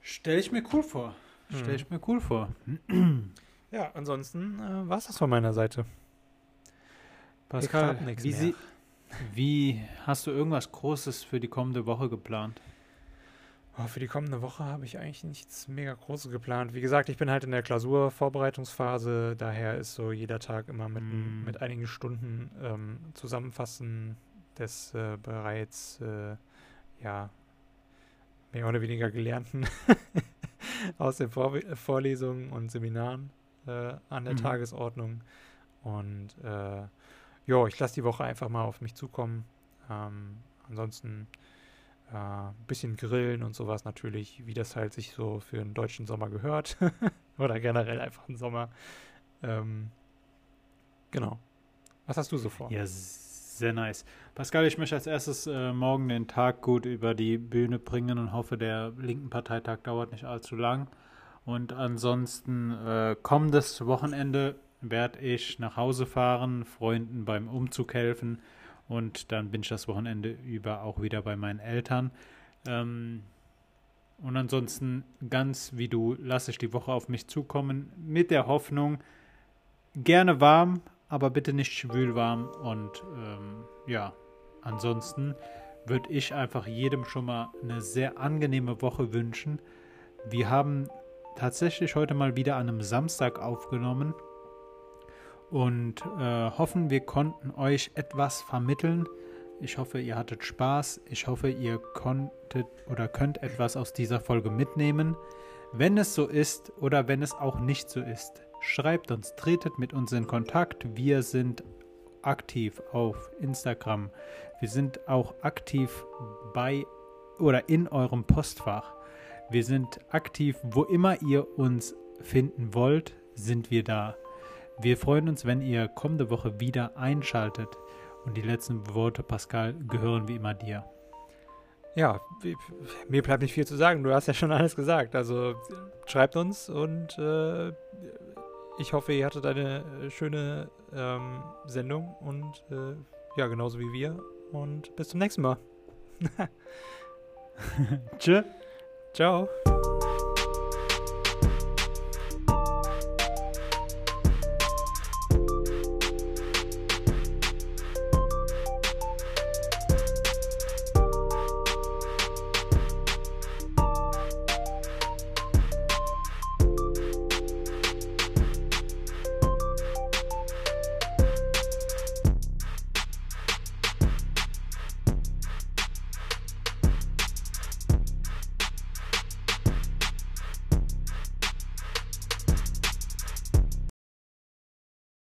Stelle ich mir cool vor. Stelle ich mhm. mir cool vor. Ja, ansonsten äh, war es das von meiner Seite. Pascal, wie, sie, wie hast du irgendwas Großes für die kommende Woche geplant? Oh, für die kommende Woche habe ich eigentlich nichts mega Großes geplant. Wie gesagt, ich bin halt in der Klausurvorbereitungsphase, daher ist so jeder Tag immer mit, mm. mit einigen Stunden ähm, Zusammenfassen des äh, bereits äh, ja, mehr oder weniger Gelernten aus den Vor Vorlesungen und Seminaren äh, an der mhm. Tagesordnung. Und äh, ja, ich lasse die Woche einfach mal auf mich zukommen. Ähm, ansonsten ein äh, bisschen grillen und sowas natürlich, wie das halt sich so für einen deutschen Sommer gehört. Oder generell einfach einen Sommer. Ähm, genau. Was hast du so vor? Ja, sehr nice. Pascal, ich möchte als erstes äh, morgen den Tag gut über die Bühne bringen und hoffe, der linken Parteitag dauert nicht allzu lang. Und ansonsten äh, kommendes Wochenende werde ich nach Hause fahren, Freunden beim Umzug helfen und dann bin ich das Wochenende über auch wieder bei meinen Eltern. Ähm, und ansonsten ganz wie du lasse ich die Woche auf mich zukommen mit der Hoffnung, gerne warm, aber bitte nicht schwülwarm. Und ähm, ja, ansonsten würde ich einfach jedem schon mal eine sehr angenehme Woche wünschen. Wir haben tatsächlich heute mal wieder an einem Samstag aufgenommen und äh, hoffen, wir konnten euch etwas vermitteln. Ich hoffe, ihr hattet Spaß. Ich hoffe, ihr konntet oder könnt etwas aus dieser Folge mitnehmen. Wenn es so ist oder wenn es auch nicht so ist, schreibt uns, tretet mit uns in Kontakt. Wir sind aktiv auf Instagram. Wir sind auch aktiv bei oder in eurem Postfach. Wir sind aktiv, wo immer ihr uns finden wollt, sind wir da. Wir freuen uns, wenn ihr kommende Woche wieder einschaltet. Und die letzten Worte, Pascal, gehören wie immer dir. Ja, mir bleibt nicht viel zu sagen. Du hast ja schon alles gesagt. Also schreibt uns und äh, ich hoffe, ihr hattet eine äh, schöne ähm, Sendung und äh, ja, genauso wie wir. Und bis zum nächsten Mal. Tschö. Ciao.